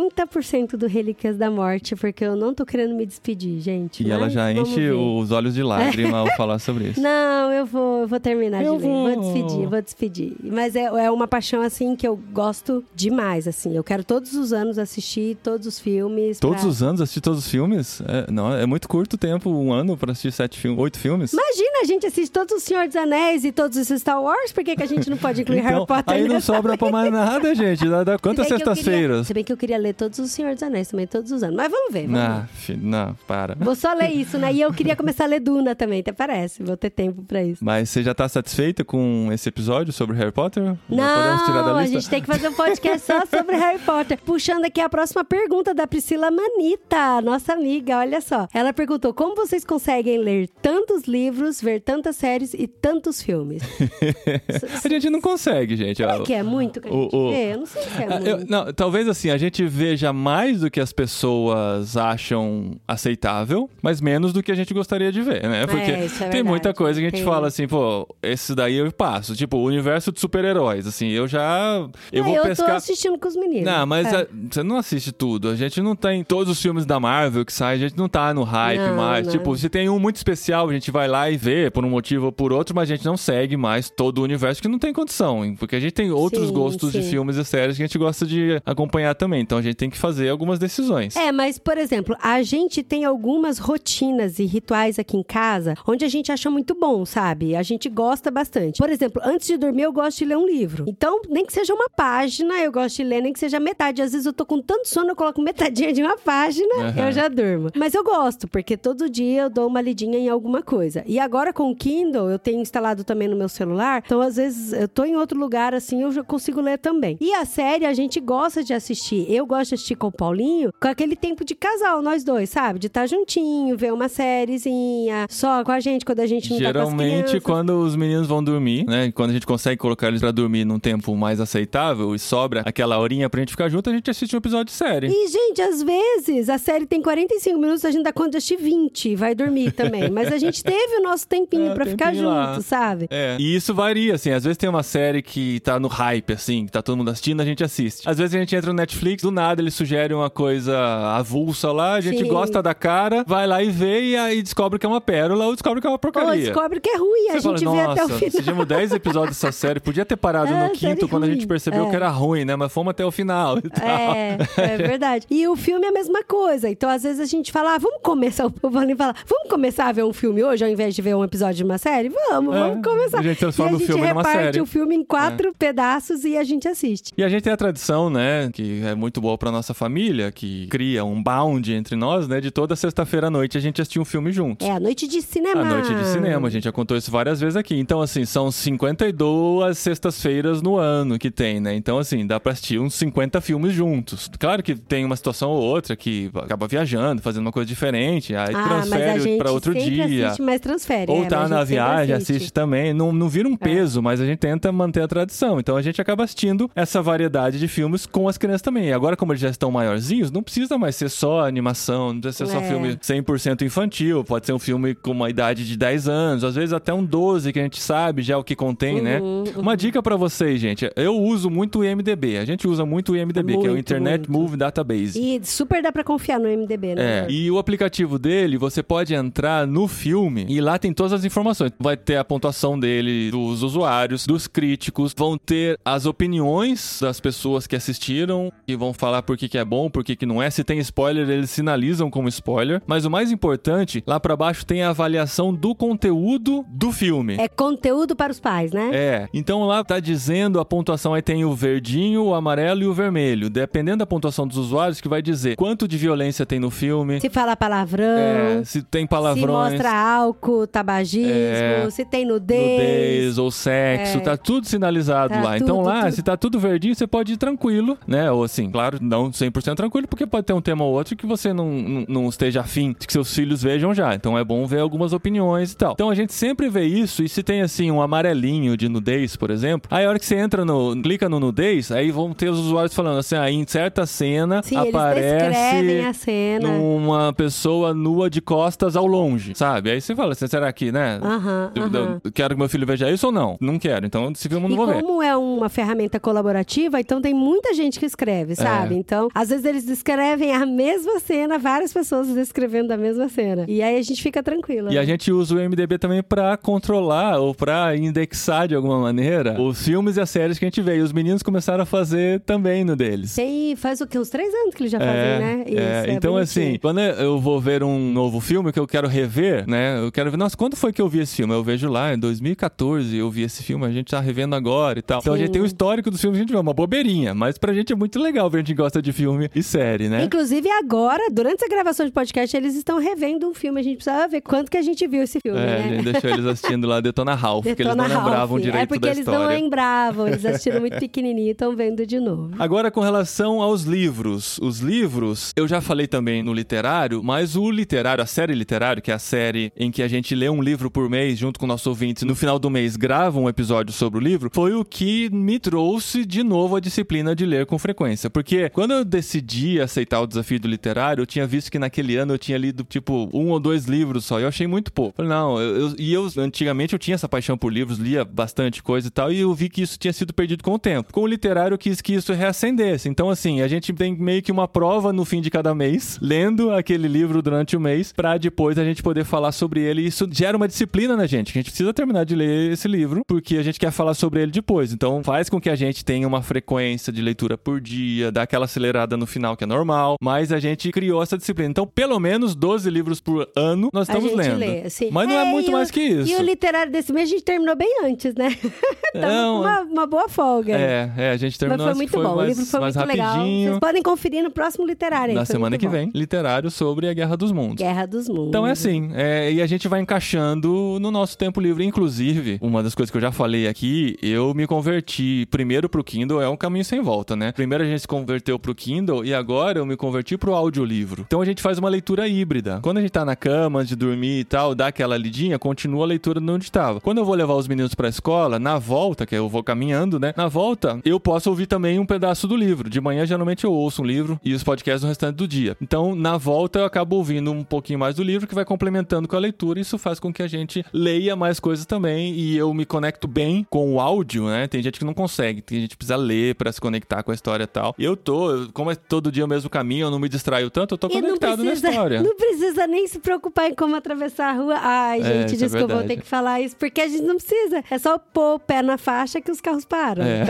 70% do Relíquias da Morte, porque eu não tô querendo me despedir, gente. E ela já enche os olhos de lágrima ao (laughs) falar sobre isso. Não, eu vou, eu vou terminar Eu de ler. Vou vou. despedir, vou despedir. Mas é, é uma paixão, assim, que eu gosto demais, assim. Eu quero todos os anos assistir todos os filmes. Todos pra- os anos assistir todos os filmes? É, não, é muito curto o tempo, um ano pra assistir sete filmes, oito filmes. Imagina, a gente assiste todos os Senhor dos Anéis e todos os Star Wars, por que, que a gente não pode incluir (laughs) Harry Então, Potter aí não sobra pra mais nada, gente. Dá, quantas sextas-feiras? Se bem que eu queria ler todos os Senhor dos Anéis também, todos os anos. Mas vamos ver, vamos ver. Não, filho, não, para. Vou só ler isso, né? E eu queria começar a ler Duna também, até parece. Vou ter tempo pra isso. Mas você já tá satisfeita com esse episódio sobre Harry Potter? Não, a gente tem que fazer um podcast só sobre Harry Potter. Puxando aqui a próxima pergunta da Priscila Manita, nossa amiga, olha só. Ela perguntou, como vocês conseguem ler tantos livros, ver tantas séries e tantos filmes? (laughs) A gente não consegue, gente. Será ó. que é muito que a o- gente o- vê? Eu não sei se é Ah, eu- muito. não, talvez assim, a gente veja mais do que as pessoas acham aceitável, mas menos do que a gente gostaria de ver, né? Porque É, é tem muita coisa que a gente Tem. fala assim, pô, esse daí eu passo. Tipo, o universo de super-heróis, assim, eu já. Eu Ah, vou eu pescar. tô assistindo com os meninos. Não, mas É. a- você não assiste tudo. A gente não tem todos os filmes da Marvel que saem, a gente não tá no hype Não, mais. não. Tipo, se tem um muito especial, a gente vai lá e vê por um motivo ou por outro, mas a gente não segue mais todo o universo que não tem condição. Porque a gente tem outros Sim, gostos de sim. filmes e séries que a gente gosta de acompanhar também. Então a gente tem que fazer algumas decisões. É, mas, por exemplo, a gente tem algumas rotinas e rituais aqui em casa onde a gente acha muito bom, sabe? A gente gosta bastante. Por exemplo, antes de dormir, eu gosto de ler um livro. Então, nem que seja uma página, eu gosto de ler, nem que seja metade. Às vezes eu tô com tanto sono, eu coloco metadinha de uma página, Aham. eu já durmo. Mas eu gosto, porque todo dia eu dou uma lidinha em alguma coisa. E agora com o Kindle, eu tenho instalado também no meu celular. Então, às vezes, eu tô em outro lugar, assim, eu já consigo ler também. E a série, a gente gosta de assistir. Eu gosto de assistir com o Paulinho, com aquele tempo de casal, nós dois, sabe? De estar juntinho, ver uma sériezinha, só com a gente, quando a gente não tá Geralmente, crianças. quando os meninos vão dormir, né? Quando a gente consegue colocar eles pra dormir num tempo mais aceitável e sobra aquela horinha pra gente ficar junto, a gente assiste um episódio de série. E, gente, às vezes a série tem 45 minutos, a gente dá conta de assistir 20, vai dormir também. (laughs) Mas a gente teve o nosso tempinho É, pra ficar tempinho lá. junto, sabe? É. E isso varia, assim. Às vezes tem uma série que tá no hype, assim, que tá todo mundo assistindo, a gente assiste. Às vezes a gente entra no Netflix, do nada eles sugerem uma coisa avulsa lá, a gente Sim. gosta da cara, vai lá e vê e aí descobre que é uma pérola ou descobre que é uma Ou porcaria. descobre que é ruim, a Você gente fala, vê até o nossa, final. assistimos 10 episódios dessa (laughs) série, podia ter parado É, no série quinto quando a gente ruim. percebeu É. que era ruim, né? Mas fomos até o final e tal. É, é verdade. E o filme é a mesma coisa. Então, às vezes a gente fala, ah, vamos começar. O (laughs) Paulinho fala, vamos começar a ver um filme hoje ao invés de ver um episódio de uma série? Vamos, É, vamos começar. a gente transforma e a o gente filme numa reparte série. É. o filme em quatro pedaços e a gente assiste. E a gente tem a tradição, né, que é muito boa pra nossa família, que cria um bound entre nós, né, de toda sexta-feira à noite a gente assistir um filme juntos. É a noite de cinema. A noite de cinema, a gente já contou isso várias vezes aqui. Então, assim, são 52 sextas-feiras no ano que tem, né? Então, assim, dá pra assistir uns 50 filmes juntos. Claro que tem uma situação ou outra que acaba viajando, fazendo uma coisa diferente, aí ah, transfere pra outro dia. assiste, mas transfere. Ou é, tá na viagem, assiste. também. Não, não vira um peso, mas a gente tenta manter a tradição. Então a gente acaba assistindo essa variedade de filmes com as crianças também. E agora, como eles já estão maiorzinhos, não precisa mais ser só animação, não precisa ser só É. filme 100% infantil. Pode ser um filme com uma idade de 10 anos, às vezes até um 12, que a gente sabe já o que contém, né? Uhum, Uma dica pra vocês, gente. Eu uso muito o IMDB. A gente usa muito o IMDB, que é o Muito, Internet muito. Movie Database. E super dá pra confiar no MDB, né? É, e o aplicativo dele, você pode entrar no filme e lá tem todas as informações. Vai ter a pontuação dele, dos usuários, dos críticos, vão ter as opiniões das pessoas que assistiram e vão falar por que, que é bom, por que, que não é. Se tem spoiler, eles sinalizam como spoiler. Mas o mais importante, lá pra baixo tem a avaliação do conteúdo do filme. É conteúdo para os pais, né? É, então lá tá dizendo a pontuação aí tem o verdinho, o amarelo e o vermelho. Dependendo da pontuação dos usuários, que vai dizer quanto de violência tem no filme. Se fala palavrão, É, se tem se palavrões, mostra álcool, tabagismo, É, se tem nudez. nudez ou sexo, É. tá tudo sinalizado Tá lá. então tudo, tudo. se tá tudo verdinho, você pode ir tranquilo, né? Ou assim, claro, não 100% tranquilo, porque pode ter um tema ou outro que você não, não, não esteja afim de que seus filhos vejam já. Então é bom ver algumas opiniões e tal. Então a gente sempre vê isso e se tem assim um amarelinho de nudez, por exemplo, aí a hora que você entra no, clica no nudez, aí vão ter os usuários falando assim, aí em certa cena Sim, aparece cena. uma pessoa nua de costas ao longe, sabe? Aí você fala assim, será que, né? Aham, Eu- aham. eu quero que meu filho veja isso ou não? Não quero. Então, esse filme eu não E vou ver. como é uma ferramenta colaborativa, então tem muita gente que escreve, sabe? É. Então, às vezes eles descrevem a mesma cena, várias pessoas descrevendo a mesma cena. E aí a gente fica tranquilo. E a gente usa o MDB também pra controlar ou pra indexar de alguma maneira os filmes e as séries que a gente vê. E os meninos começaram a fazer também no deles. Tem, faz o quê? Uns três anos que eles já fazem, É, né? é, Isso, é então, assim, quando eu vou ver um novo filme que eu quero rever, né? Eu quero ver, nossa, quando foi que eu vi esse filme? Eu vejo lá, em 2014, eu vi esse filme, a gente tá revendo agora e tal. Então a gente Sim. tem o histórico dos filmes, a gente vê uma bobeirinha, mas pra gente é muito legal ver a gente gosta de filme e série, né? Inclusive, agora, durante essa gravação de podcast, eles estão revendo um filme. A gente precisava ver quanto que a gente viu esse filme, É, a né? gente deixou eles assistindo lá Detona Ralph, porque eles não Detona lembravam Ralph. direito É porque da eles história. não lembravam, eles (laughs) assistiram muito pequenininho e estão vendo de novo. Agora, com relação aos livros. Os livros, eu já falei também no literário, mas o literário, a série literário, que é a série em que a gente lê um livro por mês junto com nossos ouvintes, no final do mês grava um episódio sobre o livro, foi o que me trouxe de novo a disciplina de ler com frequência. Porque quando eu decidi aceitar o desafio do literário, eu tinha visto que naquele ano eu tinha lido, tipo, um ou dois livros só, e eu achei muito pouco. Falei, não, eu, eu- e eu, antigamente, eu tinha essa paixão por livros, lia bastante coisa e tal, e eu vi que isso tinha sido perdido com o tempo. Com o literário, eu quis que isso reacendesse. Então, assim, a gente tem meio que uma prova no fim de cada mês, lendo aquele livro durante o mês, pra depois a gente poder falar sobre ele. E isso gera uma disciplina na gente, que a gente precisa terminar de ler esse livro, porque a gente quer falar sobre ele depois. Então, faz com que a gente tenha uma frequência de leitura por dia, dá aquela acelerada no final, que é normal, mas a gente criou essa disciplina. Então, pelo menos 12 livros por ano nós estamos lendo. lê, assim. Mas não é, muito e o- mais que isso. E o literário desse mês a gente terminou bem antes, né? (laughs) Tava Não, com uma, uma boa folga. É, é, a gente Mas terminou foi acho que muito bom. mais, o livro foi mais muito legal. rapidinho. Vocês podem conferir no próximo literário. aí, Na foi semana muito que bom. vem, literário sobre a Guerra dos Mundos. Guerra dos Mundos. Então é assim, é, e a gente vai encaixando no nosso tempo livre. Inclusive, uma das coisas que eu já falei aqui, eu me converti primeiro pro Kindle, é um caminho sem volta, né? Primeiro a gente se converteu pro Kindle e agora eu me converti pro audiolivro. Então a gente faz uma leitura híbrida. Quando a gente tá na cama, de dormir e tal, dá aquela lidinha, continua a leitura de onde estava. Quando eu vou levar os meninos pra escola, na volta, que eu vou caminhando, né? Na volta, eu posso ouvir também um pedaço do livro. De manhã, geralmente, eu ouço um livro e os podcasts no restante do dia. Então, na volta, eu acabo ouvindo um pouquinho mais do livro, que vai complementando com a leitura. Isso faz com que a gente leia mais coisas também e eu me conecto bem com o áudio, né? Tem gente que não consegue, gente que precisa ler pra se conectar com a história e tal. E eu tô, como é todo dia o mesmo caminho, eu não me distraio tanto, eu tô E conectado na precisa, história. (laughs) não precisa nem se preocupar em como atravessar a rua. Ai, É, gente, é desculpa, vou verdade. ter que falar isso, porque a gente não precisa. É só pôr o pé na faixa que os carros param. É.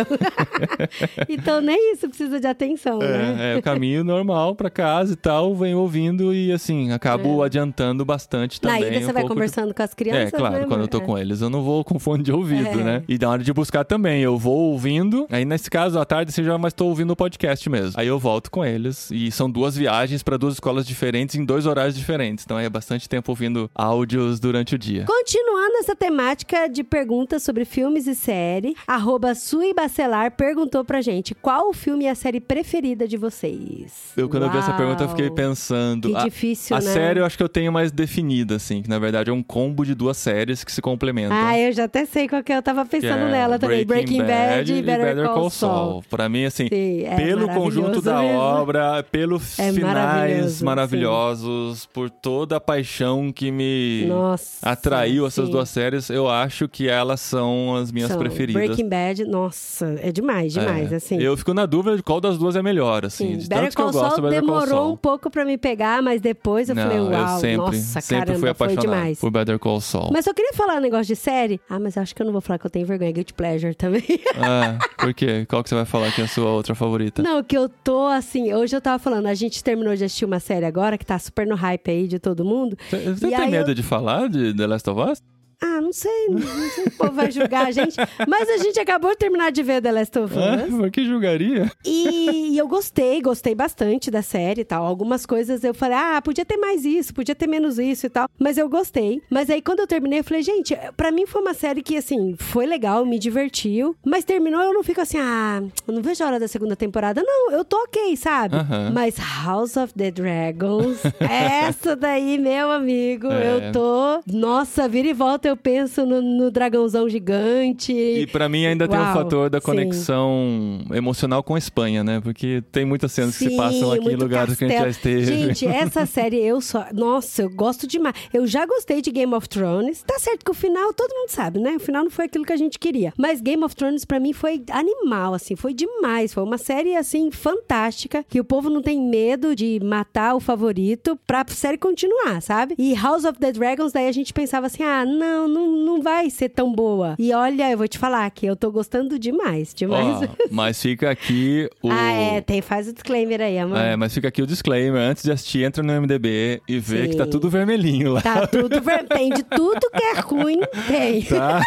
Então, (laughs) nem isso precisa de atenção, né? É, é o caminho normal pra casa e tal, venho ouvindo e assim, acabo adiantando bastante É. Na também. ida você um vai pouco de- conversando com as crianças, É, claro, né, quando eu tô com eles, eu não vou com fone de ouvido, É. né? E na hora de buscar também, eu vou ouvindo. Aí, nesse caso, à tarde, você já mais tô ouvindo o podcast mesmo. Aí eu volto com eles. E são duas viagens para duas escolas diferentes em dois horários diferentes. Então é bastante tempo ouvindo áudios durante o dia. Continuando essa temática de perguntas sobre filmes e série, arroba Sui Bacelar perguntou pra gente qual o filme e a série preferida de vocês. Eu, quando eu vi essa Uau. pergunta, eu fiquei pensando. Que a, difícil, a né? série eu acho que eu tenho mais definida, assim, que na verdade é um combo de duas séries que se complementam. Ah, eu já até sei qual que eu tava pensando é nela também. Breaking, Bad, e Better, Call Saul. Pra mim, assim, Sim, é pelo conjunto da mesmo. obra, pelos É finais maravilhoso, maravilhosos, por toda a paixão que me Nossa. atraiu essas sim. duas séries, eu acho que elas são as minhas São preferidas. Breaking Bad, nossa, é demais, demais, É. assim. Eu fico na dúvida de qual das duas é melhor, assim. Sim, de Better tanto que eu Call gosto Saul Better Call demorou Saul. um pouco pra me pegar, mas depois eu Não, falei, eu uau, sempre, nossa, sempre caramba, fui foi apaixonado demais. por Better Call Saul. Mas eu queria falar um negócio de série. Ah, mas acho que eu não vou falar que eu tenho vergonha. Guilty Pleasure também. Ah, por quê? Qual que você vai falar que é a sua outra favorita? Não, que eu tô assim. Hoje eu tava falando, a gente terminou de assistir uma série agora que tá super no hype aí de todo mundo. Você você tem aí medo eu- de falar de The Last of Us? Ah, não sei, não sei se o povo vai julgar a gente. Mas a gente acabou de terminar de ver The Last of Ah, Us. por que julgaria? E, e eu gostei, gostei bastante da série e tal. Algumas coisas eu falei, ah, podia ter mais isso, podia ter menos isso e tal. Mas eu gostei. Mas aí quando eu terminei, eu falei, gente, pra mim foi uma série que, assim, foi legal, me divertiu. Mas terminou, eu não fico assim, ah, eu não vejo a hora da segunda temporada. Não, eu tô ok, sabe? Aham. Mas House of the Dragons, (laughs) essa daí, meu amigo, É. eu tô. Nossa, vira e volta, eu penso no, no dragãozão gigante. E pra mim ainda tem o Uau, fator da sim. conexão emocional com a Espanha, né? Porque tem muitas cenas que se Sim, passam aqui em lugares que a gente já castelo. esteve. Gente, (laughs) essa série eu só. Nossa, eu gosto demais. Eu já gostei de Game of Thrones. Tá certo que o final, todo mundo sabe, né? O final não foi aquilo que a gente queria. Mas Game of Thrones, pra mim, foi animal, assim. Foi demais. Foi uma série, assim, fantástica. Que o povo não tem medo de matar o favorito pra série continuar, sabe? E House of the Dragons, daí a gente pensava assim: ah, não, não, não vai ser tão boa. E olha, eu vou te falar que eu tô gostando demais, demais. Ó, mas fica aqui o. Ah, é, tem, faz o disclaimer aí, amor. É, mas fica aqui o disclaimer. Antes de assistir, entra no MDB e vê Sim. que tá tudo vermelhinho lá. Tá tudo ver... Tem de tudo que é ruim, tem. Tá?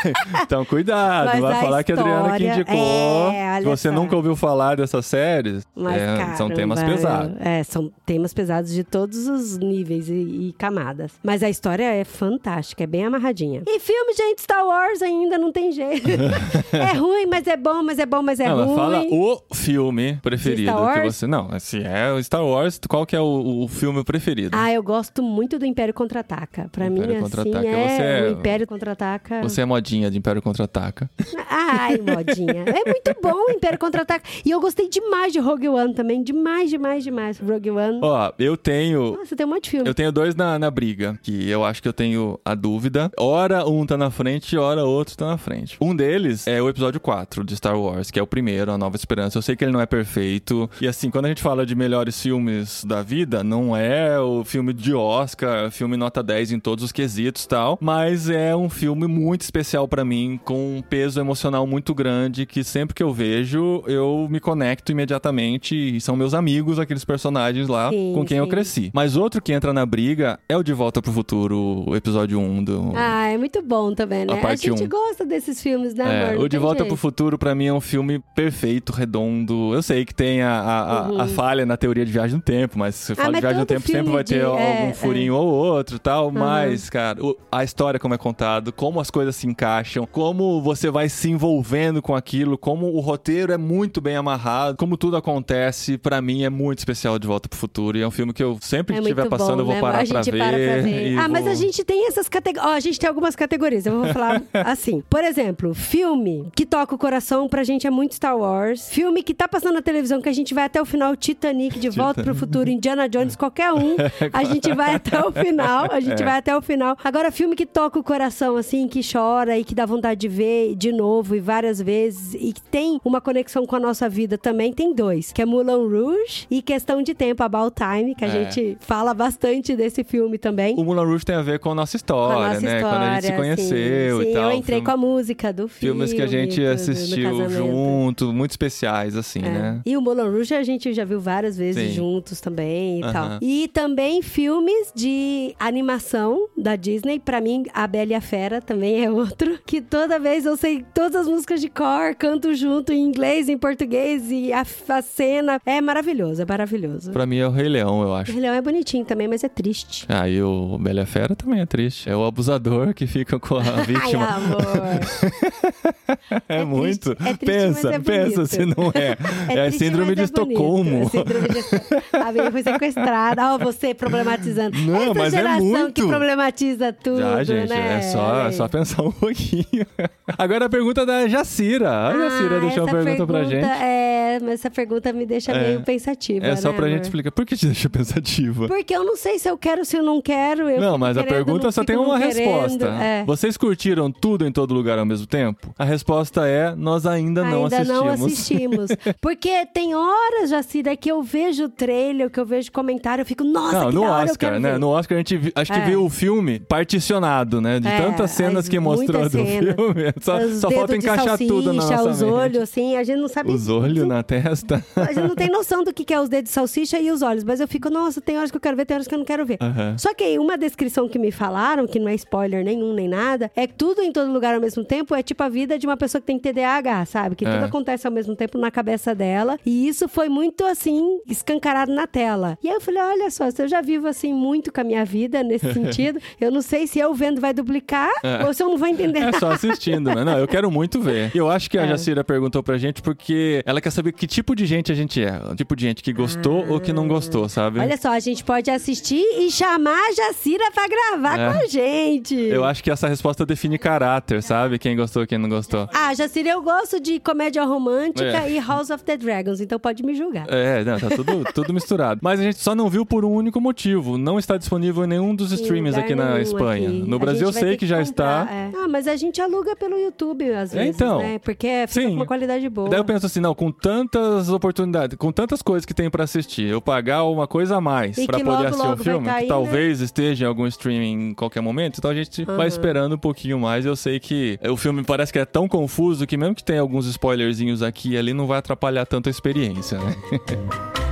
Então, cuidado. Mas vai falar que a Adriana que história- indicou. é, você só. nunca ouviu falar dessas séries. Mas, É, caramba, são temas pesados. É, são temas pesados de todos os níveis e, e camadas. Mas a história é fantástica, é bem amarradinha. E filme, gente, Star Wars ainda não tem jeito. (laughs) é ruim, mas é bom, mas é bom, mas é não, ruim. fala o filme preferido que você. Não, se é Star Wars, qual que é o, o filme preferido? Ah, eu gosto muito do Império Contra-Ataca. Pra Império mim, assim, Contra-Ataca. é, Você é- o Império Contra-Ataca... Você é modinha de Império Contra-Ataca. Ai, (laughs) modinha. É muito bom o Império Contra-Ataca. E eu gostei demais de Rogue One também. Demais, demais, demais. Rogue One. Ó, eu tenho. Nossa, tem um monte de filme. Eu tenho dois na, na briga, que eu acho que eu tenho a dúvida. Ora um tá na frente, ora outro tá na frente. Um deles é o episódio 4 de Star Wars, que é o primeiro, A Nova Esperança. Eu sei que ele não é perfeito. E assim, quando a gente fala de melhores filmes da vida, não é o filme de Oscar, filme nota 10 em todos os quesitos e tal. Mas é um filme muito especial pra mim, com um peso emocional muito grande, que sempre que eu vejo, eu me conecto imediatamente. E são meus amigos, aqueles personagens lá Sim, com quem eu sim. cresci. Mas outro que entra na briga é o De Volta pro Futuro, o episódio 1 do. Ah, é muito bom também, né? A parte gente um. gosta desses filmes, né, É, amor? O De Volta jeito. pro Futuro, pra mim, é um filme perfeito, redondo. Eu sei que tem a, a, a- a falha na teoria de viagem no tempo, mas se fala Uhum. Ah, mas de viagem no tempo, sempre vai ter de- algum é, furinho ou outro e tal. Mas, cara, o- a história como é contado, como as coisas se encaixam, como você vai se envolvendo com aquilo, como o roteiro é muito bem amarrado, como tudo acontece, pra mim é muito especial De Volta pro Futuro. E é um filme que eu sempre É que estiver passando, bom, eu vou né? parar a pra, para ver, pra ver. Ah, mas vou- a gente tem essas categorias. Ó, a gente tem algumas categorias. Eu vou falar (laughs) assim. Por exemplo, filme que toca o coração, pra gente é muito Star Wars. Filme que tá passando na televisão, que a gente vai até o final, Titanic, De Volta pro Futuro, Indiana Jones, qualquer um. (laughs) A gente vai até o final. A gente É. vai até o final. Agora, filme que toca o coração, assim, que chora e que dá vontade de ver de novo e várias vezes e que tem uma conexão com a nossa vida também, tem dois. Que é Moulin Rouge e Questão de Tempo, About Time, que a É. gente fala bastante desse filme também. O Moulin Rouge tem a ver com a nossa história, Com a nossa né? Quando a gente se conheceu sim. e Sim, tal. eu entrei Filme- com a música do filme. Filmes que a gente tudo, assistiu junto, muito especiais, assim, É. né? E o Moulin Rouge a gente já viu várias vezes Sim. juntos também e Aham. tal. E também filmes de animação da Disney. Pra mim, A Bela e a Fera também é outro. Que toda vez eu sei todas as músicas de cor, canto junto em inglês, em português e a, a cena. É maravilhoso, é maravilhoso. Pra mim é o Rei Leão, eu O acho. Rei Leão é bonitinho também, mas é triste. Ah, e o Bela e a Fera também é triste. É o abusador que fica com a (laughs) Ai, vítima. amor. (laughs) é, é muito. triste, é triste, pensa, é pensa se não é. (laughs) É, a triste, síndrome mas de é Estocolmo. É síndrome de Estocolmo. A minha foi sequestrada. Ó, você problematizando. Não, Essa mas é muito. que problematiza tudo, Já, gente, né? é só, é só pensar um pouquinho. (laughs) Agora a pergunta da Jacira. A Jacira Ah, deixou uma essa pergunta, pra gente. É, mas essa pergunta me deixa É. meio pensativa, É só né, pra amor? gente explicar. Por que te deixa pensativa? Porque eu não sei se eu quero, se eu não quero. Eu não, mas a querendo, pergunta não só tem uma não resposta. É. Vocês curtiram tudo em todo lugar ao mesmo tempo? A resposta é: nós ainda, não Ainda assistimos. não assistimos. (laughs) Porque tem horas, Jacira, que eu vejo o trailer, que eu vejo comentário, eu fico, nossa, Não, que no da hora, Oscar, né? No Oscar a gente acho que É. viu o filme particionado, né? De É, tantas cenas as- que mostrou do filme. (laughs) Só, só falta encaixar tudo na salsicha, nossa os mente. olhos, assim, a gente não sabe. Os olhos na testa. (laughs) A gente não tem noção do que que é os dedos de salsicha e os olhos, mas eu fico, nossa, tem horas que eu quero ver, tem horas que eu não quero ver. Aham. Só que aí, uma descrição que me falaram, que não é spoiler nenhum nem nada, é que tudo em todo lugar ao mesmo tempo é tipo a vida de uma pessoa que tem TDAH, sabe? Que É. tudo acontece ao mesmo tempo na cabeça dela. E isso foi muito assim, escancarado na tela. E aí eu falei: olha só, se eu já vivo assim muito com a minha vida nesse (laughs) sentido, eu não sei se eu vendo vai duplicar É. ou se eu não vou entender. É só assistindo, né? Não, eu quero muito ver. E Eu acho que a É. Jacira perguntou pra gente porque ela quer saber que tipo de gente a gente é. O tipo de gente que gostou ou que não gostou, sabe? Olha só, a gente pode assistir e chamar a Jacira pra gravar É. com a gente. Eu acho que essa resposta define caráter, sabe? Quem gostou quem não gostou. Ah, Jacira, eu gosto de comédia romântica É. e House of the Dragons, então pode me julgar. É, não, tá tudo, tudo misturado. Mas a gente só não viu por um único motivo. Não está disponível em nenhum dos streamings aqui na Espanha. aqui. No A Brasil eu sei ter que já comprar, está. é. Ah, mas a gente aluga pelo YouTube às É, vezes, então. né? Porque fica Sim. com uma qualidade boa. Daí eu penso assim, não, com tantas oportunidades, com tantas coisas que tem pra assistir, eu pagar uma coisa a mais pra que poder logo, assistir um filme, tá que aí, talvez esteja em algum streaming em qualquer momento, então a gente vai esperando um pouquinho mais. Eu sei que o filme parece que é tão confuso que mesmo que tenha alguns spoilerzinhos aqui e ali, não vai atrapalhar tanto a experiência, né? (laughs)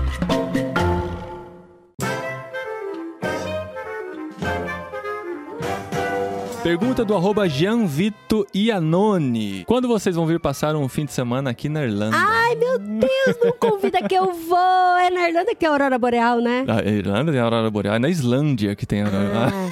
Pergunta do arroba Gianvito Iannone. Quando vocês vão vir passar um fim de semana aqui na Irlanda? Ai, meu Deus, não convida que eu vou. É na Irlanda que é a Aurora Boreal, né? A Irlanda tem a Aurora Boreal, é na Islândia que tem a Aurora Ah,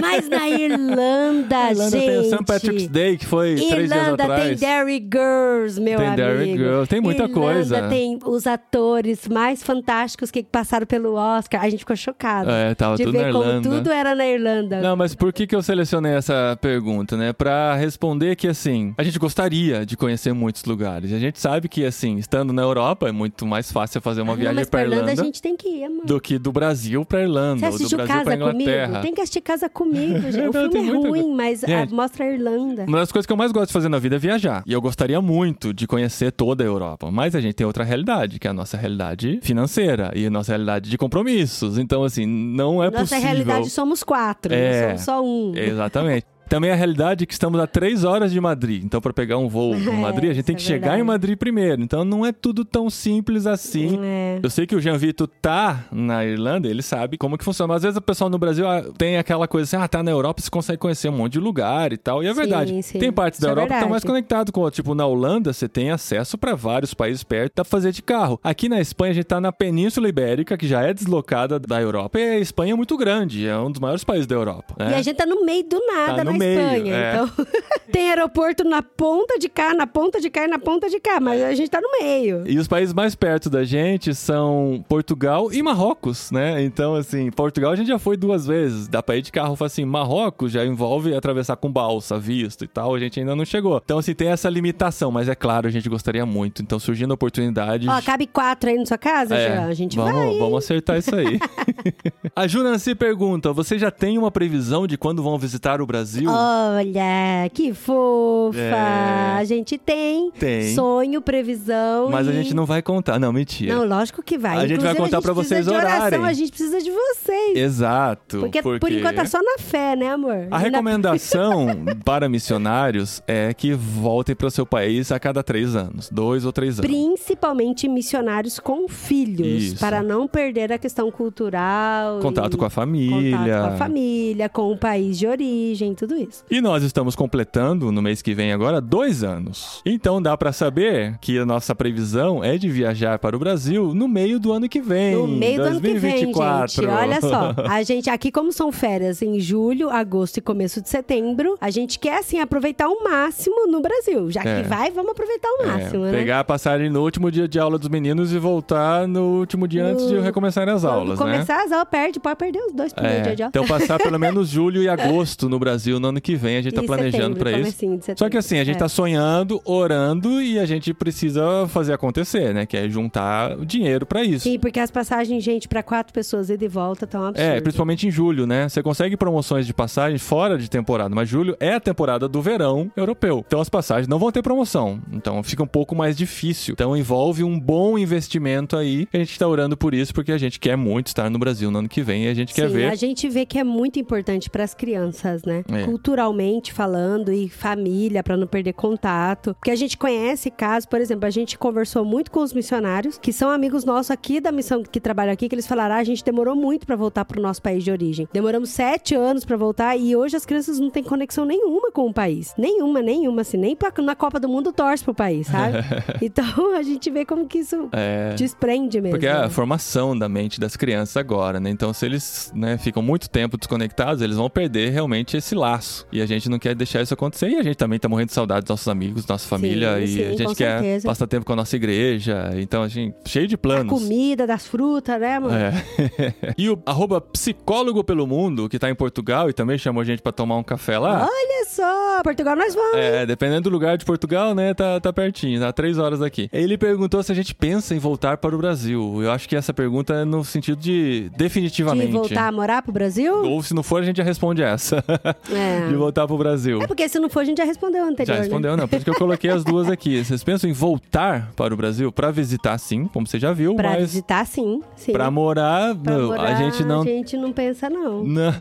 mas na Irlanda, (laughs) A Irlanda gente. tem o St. Patrick's Day, que foi três dias Irlanda tem atrás. Derry Girls, meu Tem amigo. Derry Girls, tem muita Irlanda coisa. tem os atores mais fantásticos que passaram pelo Oscar. A gente ficou chocado. É, tava de tudo ver na como Irlanda. tudo era na Irlanda. Não, mas por que, que eu selecionei essa pergunta, né? Pra responder que, assim, a gente gostaria de conhecer muitos lugares. A gente sabe que, assim, estando na Europa, é muito mais fácil fazer uma Ah, viagem pra Irlanda, Irlanda a gente tem que ir, amor. do que do Brasil pra Irlanda, Você ou do Brasil Casa Inglaterra. Comigo? Tem que assistir Casa Comigo, gente. (laughs) O filme é ruim, coisa. mas ah, Gente, mostra a Irlanda. Uma das coisas que eu mais gosto de fazer na vida é viajar. E eu gostaria muito de conhecer toda a Europa. Mas a gente tem outra realidade, que é a nossa realidade financeira e a nossa realidade de compromissos. Então, assim, não é Nossa possível. realidade somos quatro, É. não somos só um. Exatamente. Também a realidade é que estamos a três horas de Madrid. Então, para pegar um voo em (laughs) É, Madrid, a gente tem que é chegar em. Madrid primeiro. Então, não é tudo tão simples assim. É. Eu sei que o Jean Vito tá na Irlanda, ele sabe como que funciona. Mas às vezes o pessoal no Brasil ah, tem aquela coisa assim, ah, tá na Europa, você consegue conhecer um monte de lugar e tal. E é Sim, verdade. sim. Tem partes da Isso é Europa que estão mais verdade. conectados com, tipo, na Holanda você tem acesso para vários países perto, dá pra fazer de carro. Aqui na Espanha a gente tá na Península Ibérica, que já é deslocada da Europa. E a Espanha é muito grande, é um dos maiores países da Europa. né? E a gente tá no meio do nada Tá na meio, Espanha. é. Então, (laughs) tem aeroporto na ponta de cá, na ponta de cá e na ponta de cá, mas a gente tá no meio. E os países mais perto da gente são Portugal e Marrocos, né? Então, assim, Portugal a gente já foi duas vezes. Dá pra ir de carro, assim, Marrocos já envolve atravessar com balsa, visto e tal. A gente ainda não chegou. Então, assim, tem essa limitação. Mas é claro, a gente gostaria muito. Então, surgindo a oportunidade... Ó, cabe quatro aí na sua casa, é, Jean? A gente vamos, vai. vamos acertar isso aí. (laughs) A Junanci pergunta: você já tem uma previsão de quando vão visitar o Brasil? Olha, que fofa! É. A gente tem, Tem. sonho, previsão. Mas a e- gente não vai contar. Não, mentira. Não, lógico que vai. A gente vai Inclusive, contar a precisa vocês de oração, orarem. A gente precisa de vocês. Exato. Porque, por enquanto tá só na fé, né, amor? A na- recomendação (laughs) para missionários é que voltem para o seu país a cada três anos, dois ou três anos. Principalmente missionários com filhos, Isso. para não perder a questão cultural. Contato com a família. Contato com a família, com o país de origem, tudo isso. E nós estamos completando no mês que vem agora dois anos. Então dá para saber que a nossa previsão é de viajar para o Brasil no meio do ano que vem. No meio do ano que vem, gente. 2024. Olha só. (laughs) A gente, aqui, como são férias em julho, agosto e começo de setembro, a gente quer, assim, aproveitar o máximo no Brasil. Já É. que vai, vamos aproveitar o É, máximo, né? pegar a passagem no último dia de aula dos meninos e voltar no último dia antes de No- recomeçarem as Quando aulas, né? começar as aulas, perde, pode perder os dois primeiros É, dias de aula. então passar pelo menos (laughs) julho e agosto no Brasil no ano que vem, a gente tá E planejando pra isso. de Só que assim, a gente É. tá sonhando, orando e a gente precisa fazer acontecer, né? Que é juntar dinheiro pra isso. Sim, porque as passagens, gente, pra quatro pessoas e volta tão absurdo. É, principalmente em julho, né? Você consegue promoções de passagem fora de temporada, mas julho é a temporada do verão europeu. Então as passagens não vão ter promoção. Então fica um pouco mais difícil. Então envolve um bom investimento aí. A gente tá orando por isso porque a gente quer muito estar no Brasil no ano que vem e a gente quer Sim, ver. a gente vê que é muito importante para as crianças, né? É. Culturalmente falando e família, para não perder contato. Porque a gente conhece casos, por exemplo, a gente conversou muito com os missionários, que são amigos nossos aqui da missão que trabalham aqui, que eles falaram: ah, a gente demorou muito para voltar pro nosso país de origem. Demoramos sete anos para voltar e hoje as crianças não têm conexão nenhuma com o país. Nenhuma, nenhuma, assim. Nem pra, na Copa do Mundo torce pro país, sabe? (laughs) então a gente vê como que isso É. desprende mesmo. Porque é a formação da mente das crianças agora, né? Então, se eles né, ficam muito tempo desconectados, eles vão perder realmente esse laço. E a gente não quer deixar isso acontecer. E a gente também tá morrendo de saudade dos nossos amigos, nossa família. Sim, e sim, a gente quer certeza. passar tempo com a nossa igreja. Então, a gente, cheio de A planos. comida, das frutas, né, mano? É. (laughs) e o arroba psicólogo pelo mundo, que tá em Portugal e também chamou a gente pra tomar um café lá. Olha só, Portugal nós vamos. É, dependendo do lugar de Portugal, né, tá, tá pertinho, tá três horas daqui. Ele perguntou se a gente pensa em voltar para o Brasil. Eu acho que essa pergunta é no sentido de definitivamente. De voltar a morar pro Brasil? Ou se não for, a gente já responde essa. É. de voltar pro Brasil. É porque se não for, a gente já respondeu anterior, Já né? respondeu, não. Por isso que eu coloquei as duas aqui. Vocês pensam em voltar para o Brasil? Pra visitar, sim, como você já viu, Pra mas visitar, sim. sim. pra morar, Pra não, morar, a gente não. A gente não pensa, não. Não,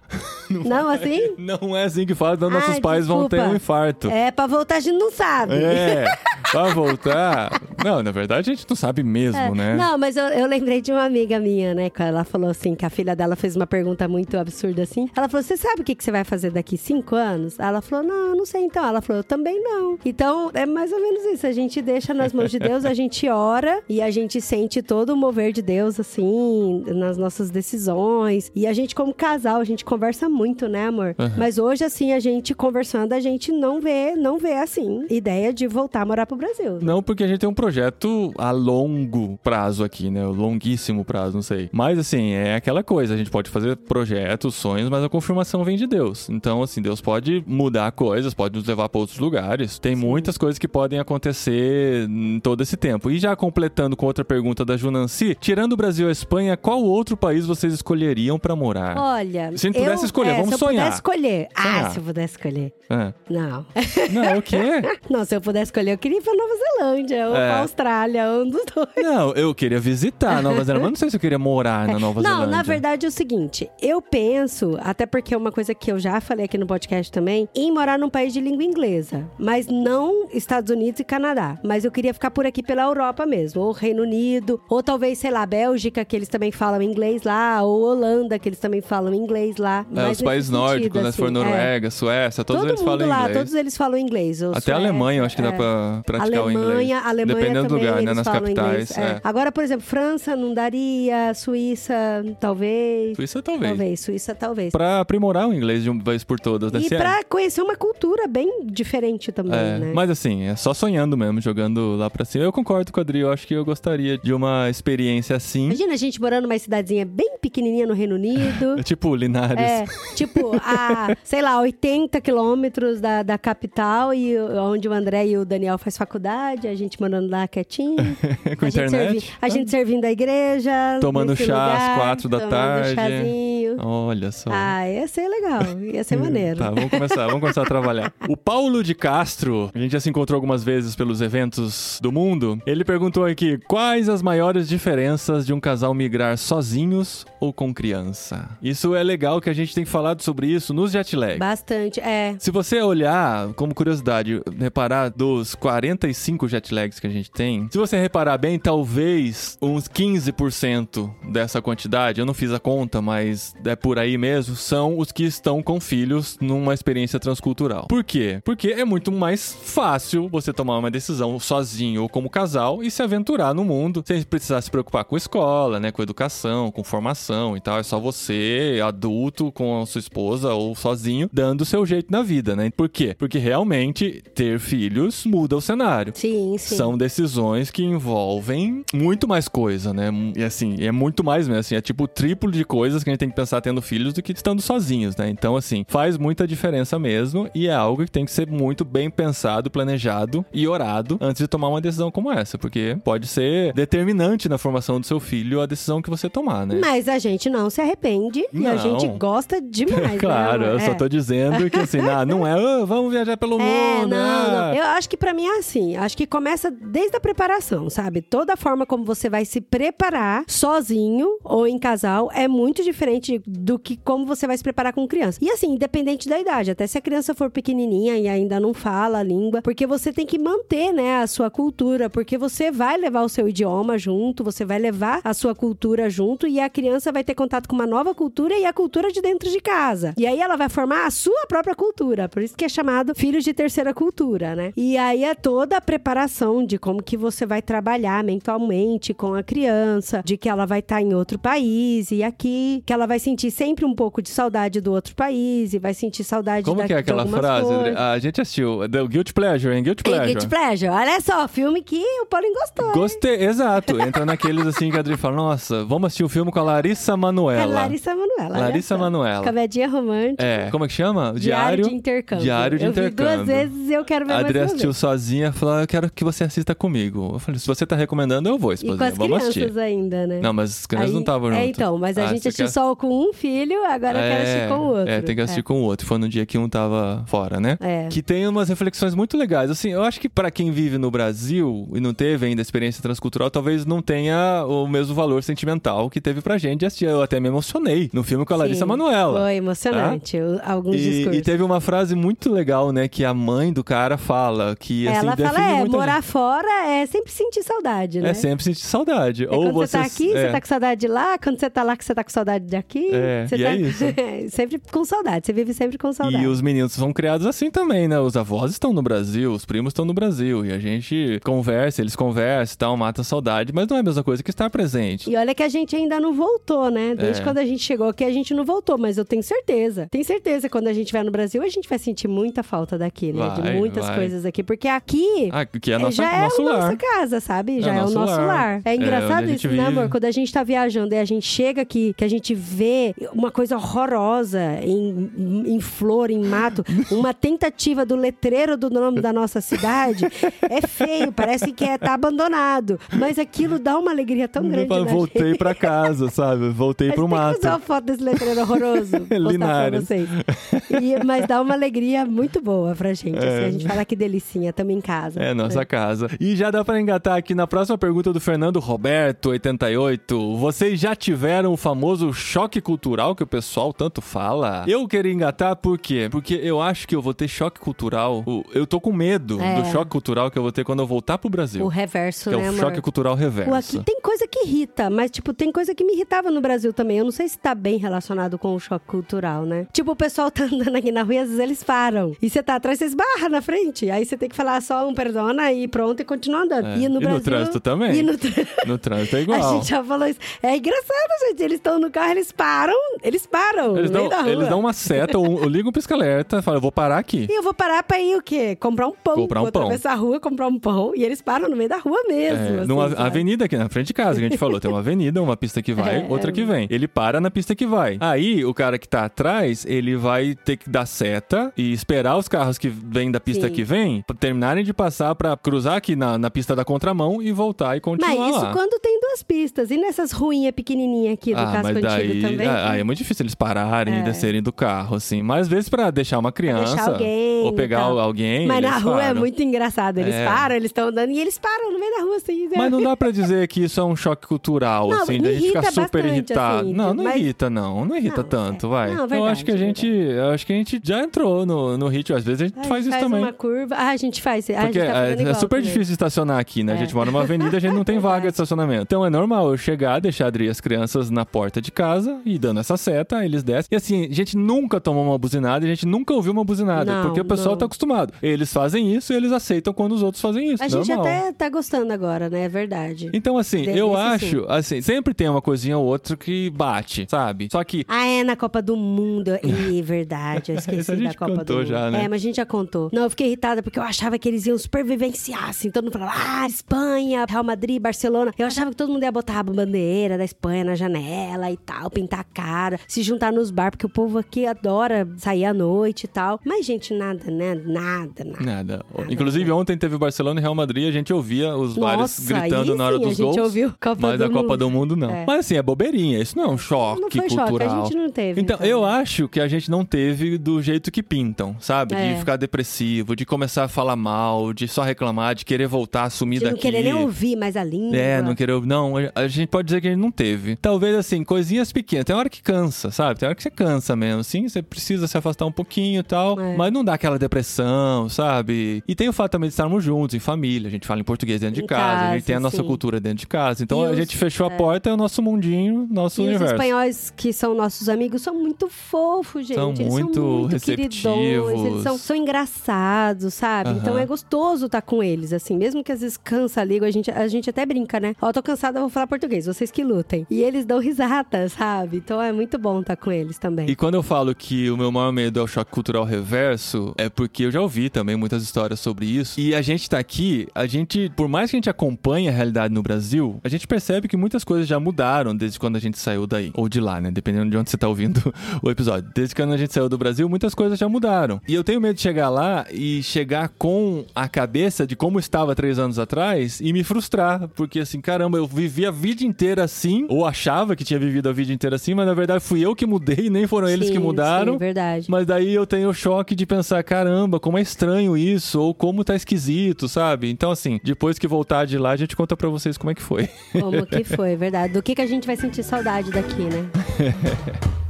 (laughs) Não, assim? não é assim que fala, senão nossos Ai, pais vão ter desculpa. um infarto. É, pra voltar a gente não sabe. É, (laughs) pra voltar. Não, na verdade a gente não sabe mesmo, É. né? Não, mas eu, eu lembrei de uma amiga minha, né? Ela falou assim, que a filha dela fez uma pergunta muito absurda assim. Ela falou, você sabe o que, que você vai fazer daqui cinco anos? Ela falou, não, não sei então. Ela falou, eu também não. Então, é mais ou menos isso. A gente deixa nas mãos de Deus, a gente ora e a gente sente todo o mover de Deus, assim, nas nossas decisões. E a gente, como casal, a gente conversa muito, né, amor? Uhum. Mas hoje, assim, a gente conversando, a gente não vê, não vê, assim, ideia de voltar a morar pro Brasil. Não, porque a gente tem um projeto a longo prazo aqui, né? Longuíssimo prazo, não sei. Mas, assim, é aquela coisa. A gente pode fazer projetos, sonhos, mas a confirmação vem de Deus. Então, assim, Deus pode mudar coisas, pode nos levar para outros lugares. Tem muitas coisas que podem acontecer em todo esse tempo. E já completando com outra pergunta da Junanci, tirando o Brasil e a Espanha, qual outro país vocês escolheriam para morar? Olha, Se a gente pudesse eu- escolher, é, vamos se eu sonhar. pudesse escolher. Ah, Sonhar. se eu pudesse escolher. Ah, Não. não, o quê? (laughs) Não, se eu pudesse escolher, eu queria ir pra Nova Zelândia ou É. pra Austrália, um dos dois. Não, eu queria visitar a (laughs) Nova Zelândia, mas não sei se eu queria morar na Nova Não, Zelândia. na verdade é o seguinte, eu penso, até porque é uma coisa que eu já falei aqui no podcast também, em morar num país de língua inglesa, mas não Estados Unidos e Canadá. Mas eu queria ficar por aqui pela Europa mesmo, ou Reino Unido, ou talvez, sei lá, Bélgica, que eles também falam inglês lá, ou Holanda, que eles também falam inglês lá. É, os países nórdicos, né? Se for assim, é. Noruega, Suécia, todos Todo eles mundo falam lá, inglês. todos eles falam inglês. Até a Suécia, Alemanha, eu acho que dá é. pra praticar o inglês. Alemanha, Alemanha Dependendo do lugar, né? Nas falam capitais. inglês, é. é. Agora, por exemplo, França não daria, Suíça talvez. Suíça talvez. Talvez, Suíça talvez. Pra aprimorar o inglês de uma vez por todas, E é- pra conhecer uma cultura bem diferente também, É, né? Mas assim, é só sonhando mesmo, jogando lá pra cima. Eu concordo com o Adri, eu acho que eu gostaria de uma experiência assim. Imagina a gente morando numa cidadezinha bem pequenininha no Reino Unido. (laughs) Tipo, Linares. É, tipo, a, sei lá, 80 quilômetros da, da capital e onde o André e o Daniel faz faculdade, a gente morando lá quietinho. (laughs) Com a gente internet. servi- a gente servindo a igreja. Tomando chá às lugar, quatro da tomando tarde. chazinho. Olha só. Ah, ia ser legal. Ia ser maneiro. Tá, vamos começar, vamos começar a trabalhar. O Paulo de Castro, a gente já se encontrou algumas vezes pelos eventos do mundo. Ele perguntou aqui: quais as maiores diferenças de um casal migrar sozinhos ou com criança? Isso é legal que a gente tem falado sobre isso nos jet lag. Bastante. É. Se você olhar, como curiosidade, reparar dos 45 jet lags que a gente tem, se você reparar bem, talvez uns 15% dessa quantidade, eu não fiz a conta, mas é por aí mesmo, são os que estão com filhos numa experiência transcultural. Por quê? Porque é muito mais fácil você tomar uma decisão sozinho ou como casal e se aventurar no mundo sem precisar se preocupar com escola, né, com educação, com formação e tal. É só você, adulto, com a sua esposa ou sozinho, dando o seu jeito na vida, né? Por quê? Porque realmente ter filhos muda o cenário. Sim, sim. São decisões que envolvem muito mais coisa, né? E assim, é muito mais mesmo, assim, é tipo o triplo de coisas que a gente tem que pensar tendo filhos do que estando sozinhos, né? Então, assim, faz muita diferença mesmo e é algo que tem que ser muito bem pensado, planejado e orado antes de tomar uma decisão como essa, porque pode ser determinante na formação do seu filho a decisão que você tomar, né? Mas a gente não se arrepende e a Não. gente gosta demais. (laughs) claro, né? eu só É. tô dizendo que assim, ah, não é, "Ah, vamos viajar pelo É, mundo. não, ah." não. Eu acho que pra mim é assim. Acho que começa desde a preparação, sabe? Toda a forma como você vai se preparar sozinho ou em casal é muito diferente do que como você vai se preparar com criança. E assim, independente da idade, até se a criança for pequenininha e ainda não fala a língua, porque você tem que manter, né, a sua cultura, porque você vai levar o seu idioma junto, você vai levar a sua cultura junto e a criança vai ter contato com uma nova cultura e a cultura de dentro de casa. E aí ela vai formar a sua própria cultura, por isso que é chamado filhos de terceira cultura, né? E aí é toda a preparação de como que você vai trabalhar mentalmente com a criança, de que ela vai estar em outro país e aqui, que ela vai sentir sempre um pouco de saudade do outro país e vai sentir saudade Como da, que é aquela frase? coisas. A gente assistiu, deu Guilty Pleasure, hein? Guilty Hey, Pleasure. Guilty Pleasure. Olha só, filme que o Paulinho gostou. Gostei, exato. Entra naqueles assim que a Adri fala: Nossa, vamos assistir um filme com a Larissa É Manoela. Larissa Manoela. olha Larissa só. Manoela. Comedinha romântica. É, como é que chama? Diário, de intercâmbio. Diário de eu intercâmbio. Duas vezes eu quero ver A mais Adri uma assistiu sozinha e falou: "Ah, Eu quero que você assista comigo. Eu falei: Se você tá recomendando, eu vou, E esposinha. com as Vamos crianças assistir. ainda, né? Não, mas as crianças Aí- não estavam junto. É, então, mas a Ah, gente assistiu quer- só com um filho, agora eu quero assistir com o outro. É, tem que assistir com o outro. Foi no dia que um tava fora, né? É. Que tem umas reflexões muito legais. Assim, eu acho que pra quem vive no Brasil e não teve ainda experiência transcultural, talvez não tenha o mesmo valor sentimental que teve pra gente de assistir. Eu até me emocionei no filme com a Larissa Sim, Manoela. Foi emocionante, o- alguns E, discursos. e teve uma frase muito legal, né? Que a mãe do cara fala que assim, Ela fala, é, morar gente. fora é sempre sentir saudade, né? É sempre sentir saudade. É Ou quando você você tá aqui, é. você tá com saudade de lá. Quando você tá lá, que você tá com saudade daqui. É, você e tá... é isso. (laughs) sempre com saudade. Você vive sempre com saudade. E os meninos são criados assim também, né? Os avós estão no Brasil, os primos estão no Brasil. E a gente conversa, eles conversam e tal, mata a saudade, mas não é a mesma coisa que estar presente. E olha que a gente ainda não voltou, né? Desde É. quando a gente chegou aqui, a gente não voltou, mas eu tenho certeza. Tenho certeza que quando a gente estiver no Brasil, a gente vai sentir muita falta daqui, né? de Vai, muitas vai. coisas aqui. Porque aqui. Ah, que é é, nossa, já é nosso a lar. nossa casa, sabe? Já é, o nosso lar. lar. É É, engraçado a isso, né, amor? Quando a gente tá viajando e a gente chega aqui, que a gente vê uma coisa horrorosa em, em flor, em mato, uma tentativa do letreiro do nome da nossa cidade, é feio, parece que é tá abandonado. Mas aquilo dá uma alegria tão grande. Eu voltei pra casa, sabe? Voltei Mas pro tem que mato. fazer uma foto desse letreiro horroroso. (laughs) Linares. E- mas dá uma alegria muito boa pra gente. assim, É. a gente fala que delicinha, tamo em casa. É, nossa casa. E já dá pra engatar aqui na próxima pergunta do Fernando Roberto, 88. Vocês já tiveram o famoso choque cultural que o pessoal tanto fala? Eu queria engatar por quê? Porque eu acho que eu vou ter choque cultural. o- Eu tô com medo É. do choque cultural que eu vou ter quando eu voltar pro Brasil. O reverso, que é né, o amor? choque cultural reverso. Pô, aqui tem coisa que irrita, mas, tipo, tem coisa que me irritava no Brasil também. Eu não sei se tá bem relacionado com o choque cultural, né? Tipo, o pessoal (laughs) tá andando aqui na rua e às vezes eles param. E você tá atrás, você esbarra na frente. Aí você tem que falar só um perdona e pronto e continua andando. É. E no E no Brasil... trânsito também. E no trânsito. (laughs) No trânsito é A igual. gente já falou isso. É engraçado, gente. Eles estão no carro, eles param. Eles param Eles no dão, eles dão uma seta, (laughs) ou, ou ligam um pisca-alerta e falam, eu vou parar aqui. E eu vou parar pra ir o quê? Comprar um pão. Comprar um vou pão. atravessar a rua, comprar um pão. E eles param no meio da rua mesmo. É, assim, numa sabe? avenida aqui na frente de casa, que a gente falou. Tem uma avenida, uma pista que vai, (laughs) É, outra é. que vem. Ele para na pista que vai. Aí, o cara que tá atrás, ele vai ter que dar seta e esperar os carros que vêm da pista Sim. que vem terminarem de passar pra cruzar aqui na, na pista da contramão e voltar e continuar Mas isso lá. quando tem duas pistas. E nessas ruinhas pequenininhas aqui do ah, casco mas antigo daí também? ah, aí é muito difícil eles pararem e descerem do carro, assim. Mas às vezes pra deixar uma criança deixar alguém ou pegar alguém. Mas na rua é param. muito engraçado. Eles É. param, eles estão andando e eles param no meio da rua, assim. né? Mas não dá pra dizer que isso é um choque cultural, Não, assim, da gente ficar super bastante, irritado. assim, não, não mas- irrita, não. Não irrita Não, tanto, é. vai. Não, eu acho que a verdade, gente. Eu acho que a gente já entrou no, no ritmo. Às vezes a gente A faz gente isso faz também. uma curva. Ah, a gente faz. Ah, a Porque gente tá é, é super também. difícil estacionar aqui, né? A É. gente mora numa avenida, a gente não (laughs) tem vaga de estacionamento. Então é normal eu chegar, deixar a Adri e as crianças na porta de casa e dando essa seta, eles descem. E assim, a gente nunca tomou uma buzinada, a gente nunca ouviu uma buzinada. Não, porque o pessoal não. tá acostumado. Eles fazem isso e eles aceitam quando os outros fazem isso. A gente normal. até tá gostando agora, né? É verdade. Então, assim, De- eu acho, assim, sempre tem uma coisinha ou outra que bate, sabe? Só que Ah, é na Copa do Mundo. (laughs) Ih, verdade. Eu esqueci a da gente Copa contou do Mundo. já, né? É, mas a gente já contou. Não, eu fiquei irritada porque eu achava que eles iam super vivenciar, assim. Todo mundo falava, ah, Espanha, Real Madrid, Barcelona. Eu achava que todo mundo ia botar a bandeira da Espanha na janela e tal, pintar a cara, se juntar nos bar, porque o povo aqui adora sair à noite e tal. Mas, gente, nada, né? Nada, nada. Nada. Inclusive, ontem teve Barcelona e Real Madrid, a gente ouvia os bares gritando na hora sim, dos a gente gols. ouviu Copa mas a Copa do Mundo não. É. Mas assim, é bobeirinha. Isso não é um choque Não foi choque, a cultural. gente não teve, Então, então. eu acho que a gente não teve do jeito que pintam, sabe? É. De ficar depressivo, de começar a falar mal, de só reclamar, de querer voltar, assumir De não daqui. querer nem ouvir mais a língua. É, não querer. Não, a gente pode dizer que a gente não teve. Talvez assim, coisinhas pequenas. Tem hora que cansa, sabe? Tem hora que você cansa mesmo. Sim, você precisa se afastar um pouquinho e tal. É. Mas não dá aquela depressão, sabe? E tem o fato também de estarmos juntos, em família. A gente fala em português dentro de Em casa, a gente casa, tem a nossa sim. cultura dentro de casa. Então E a os- gente fechou a porta, é o nosso mundinho, nosso E os universo. espanhóis que são nossos amigos são muito fofos, gente. São eles muito são muito receptivos. queridões, eles são, são engraçados, sabe? Então é gostoso estar com eles, assim. Mesmo que às vezes cansa a língua, a gente, a gente até brinca, né? Ó, tô cansada, eu vou falar português, vocês que lutem. E eles dão risada, sabe? Então é muito bom estar com eles também. E quando eu falo que o meu maior medo é o choque cultural reverso, é porque eu já ouvi também muitas histórias sobre isso. E a gente tá aqui, a gente, por mais que a gente acompanhe a realidade no Brasil, a gente percebe que muitas coisas já mudaram desde quando a gente saiu daí. Ou de lá, né? Dependendo de onde você tá ouvindo (laughs) o episódio. Desde quando a gente saiu do Brasil, muitas coisas já mudaram. E eu tenho medo de chegar lá e chegar com a cabeça de como estava três anos atrás e me frustrar. Porque assim, caramba, eu vivi a vida inteira assim, ou achava que tinha vivido a vida inteira assim, mas na verdade fui eu que mudei, nem foram eles Sim, que mudaram. Sim, verdade. Mas daí eu tenho o choque de pensar, caramba, como é estranho isso, ou como tá esquisito, sabe? Então, assim, depois que voltar de lá, a gente conta pra vocês como é que foi. Como que (laughs) foi, verdade. Do que, que a gente vai sentir saudade daqui, né? (laughs)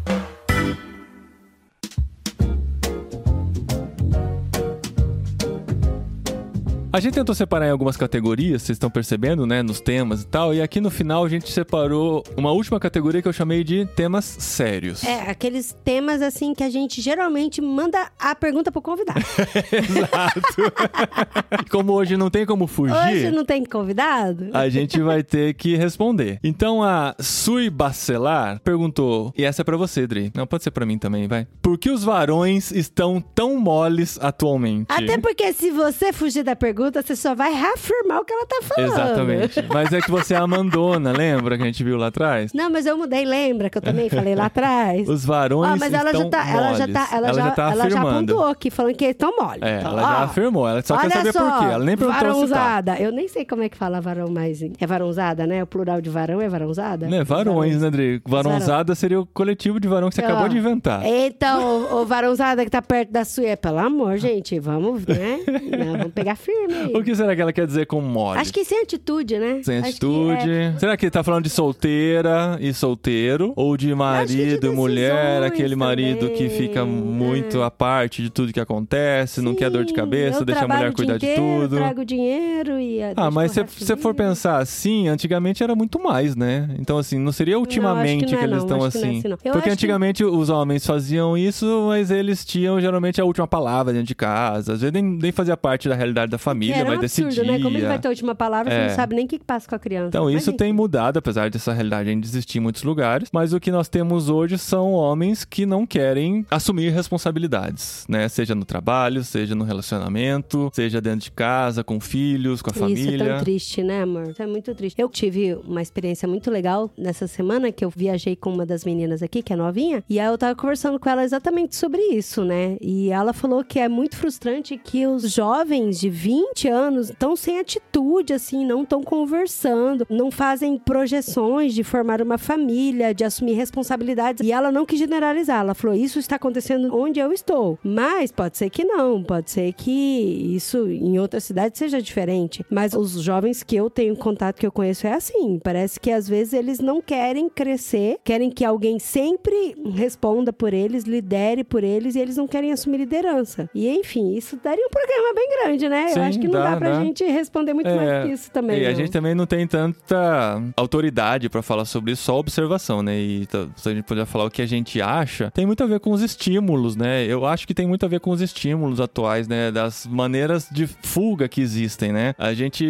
A gente tentou separar em algumas categorias, vocês estão percebendo, né? Nos temas e tal. E aqui no final a gente separou uma última categoria que eu chamei de temas sérios. É, aqueles temas assim que a gente geralmente manda a pergunta pro convidado. (laughs) E como hoje não tem como fugir. Hoje não tem convidado? A gente vai ter que responder. Então a Sui Bacelar perguntou, e essa é pra você, Dri. Não, pode ser pra mim também, vai. Por que os varões estão tão moles atualmente? Até porque se você fugir da pergunta, você só vai reafirmar o que ela tá falando. Exatamente. (laughs) Mas é que você é a Mandona, lembra que a gente viu lá atrás? Não, mas eu mudei, lembra que eu também falei lá atrás? Os varões Ó, mas ela já tá, ela já tá, ela, já, tá ela já apontou aqui, falando que estão mole. É, Então, ela já ó, afirmou. Ela só quer saber só, por quê. Ela nem perguntou se tá. varãozada. Eu nem sei como é que fala varão mais. É varãozada, né? O plural de varão é varãozada? Né, varões, né, Dri? Varãozada seria o coletivo de varão que você Ó, acabou de inventar. Então, o, o varãozada que tá perto da sua, é, pelo amor, gente, vamos, né? (laughs) Não, vamos pegar firme O que será que ela quer dizer com mole? Acho que sem atitude, né? Sem Acho que atitude. é- Será que ele tá falando de solteira e solteiro? Ou de que de marido e mulher? Aquele marido que também. fica muito É. à parte de tudo que acontece, não quer dor de Sim, cabeça, eu deixa a mulher cuidar de inteiro, tudo. trago dinheiro e... Ah, deixo mas se você for pensar assim, antigamente era muito mais, né? Então, assim, não seria ultimamente não é, eles não. estão Acho que não é assim. assim. Eu Porque acho que- antigamente os homens faziam isso, mas eles tinham geralmente a última palavra dentro de casa. Às vezes nem, nem fazia parte da realidade da família. Família vai um absurdo, decidir. né? Como ele vai ter a última palavra, você É. não sabe nem o que passa com a criança. Então, isso tem mudado, apesar dessa realidade ainda existir em muitos lugares. Mas o que nós temos hoje são homens que não querem assumir responsabilidades, né? Seja no trabalho, seja no relacionamento, seja dentro de casa, com filhos, com a Isso é família. tão triste, né, amor? Isso é muito triste. Eu tive uma experiência muito legal nessa semana que eu viajei com uma das meninas aqui, que é novinha, e aí eu tava conversando com ela exatamente sobre isso, né? E ela falou que é muito frustrante que os jovens de 20 anos estão sem atitude, assim, não estão conversando, não fazem projeções de formar uma família, de assumir responsabilidades. E ela não quis generalizar, ela falou: Isso está acontecendo onde eu estou. Mas pode ser que não, pode ser que isso em outra cidade seja diferente. Mas os jovens que eu tenho contato, que eu conheço, é assim. Parece que às vezes eles não querem crescer, querem que alguém sempre responda por eles, lidere por eles, e eles não querem assumir liderança. E enfim, isso daria um programa bem grande, né? Sim, eu acho que não dá, dá, pra dá. gente responder muito É, mais que isso também. E a não. gente também não tem tanta autoridade pra falar sobre isso, só observação, né? E tá- se a gente puder falar o que a gente acha, tem muito a ver com os estímulos, né? Eu acho que tem muito a ver com os estímulos atuais, né? Das maneiras de fuga que existem, né? A gente,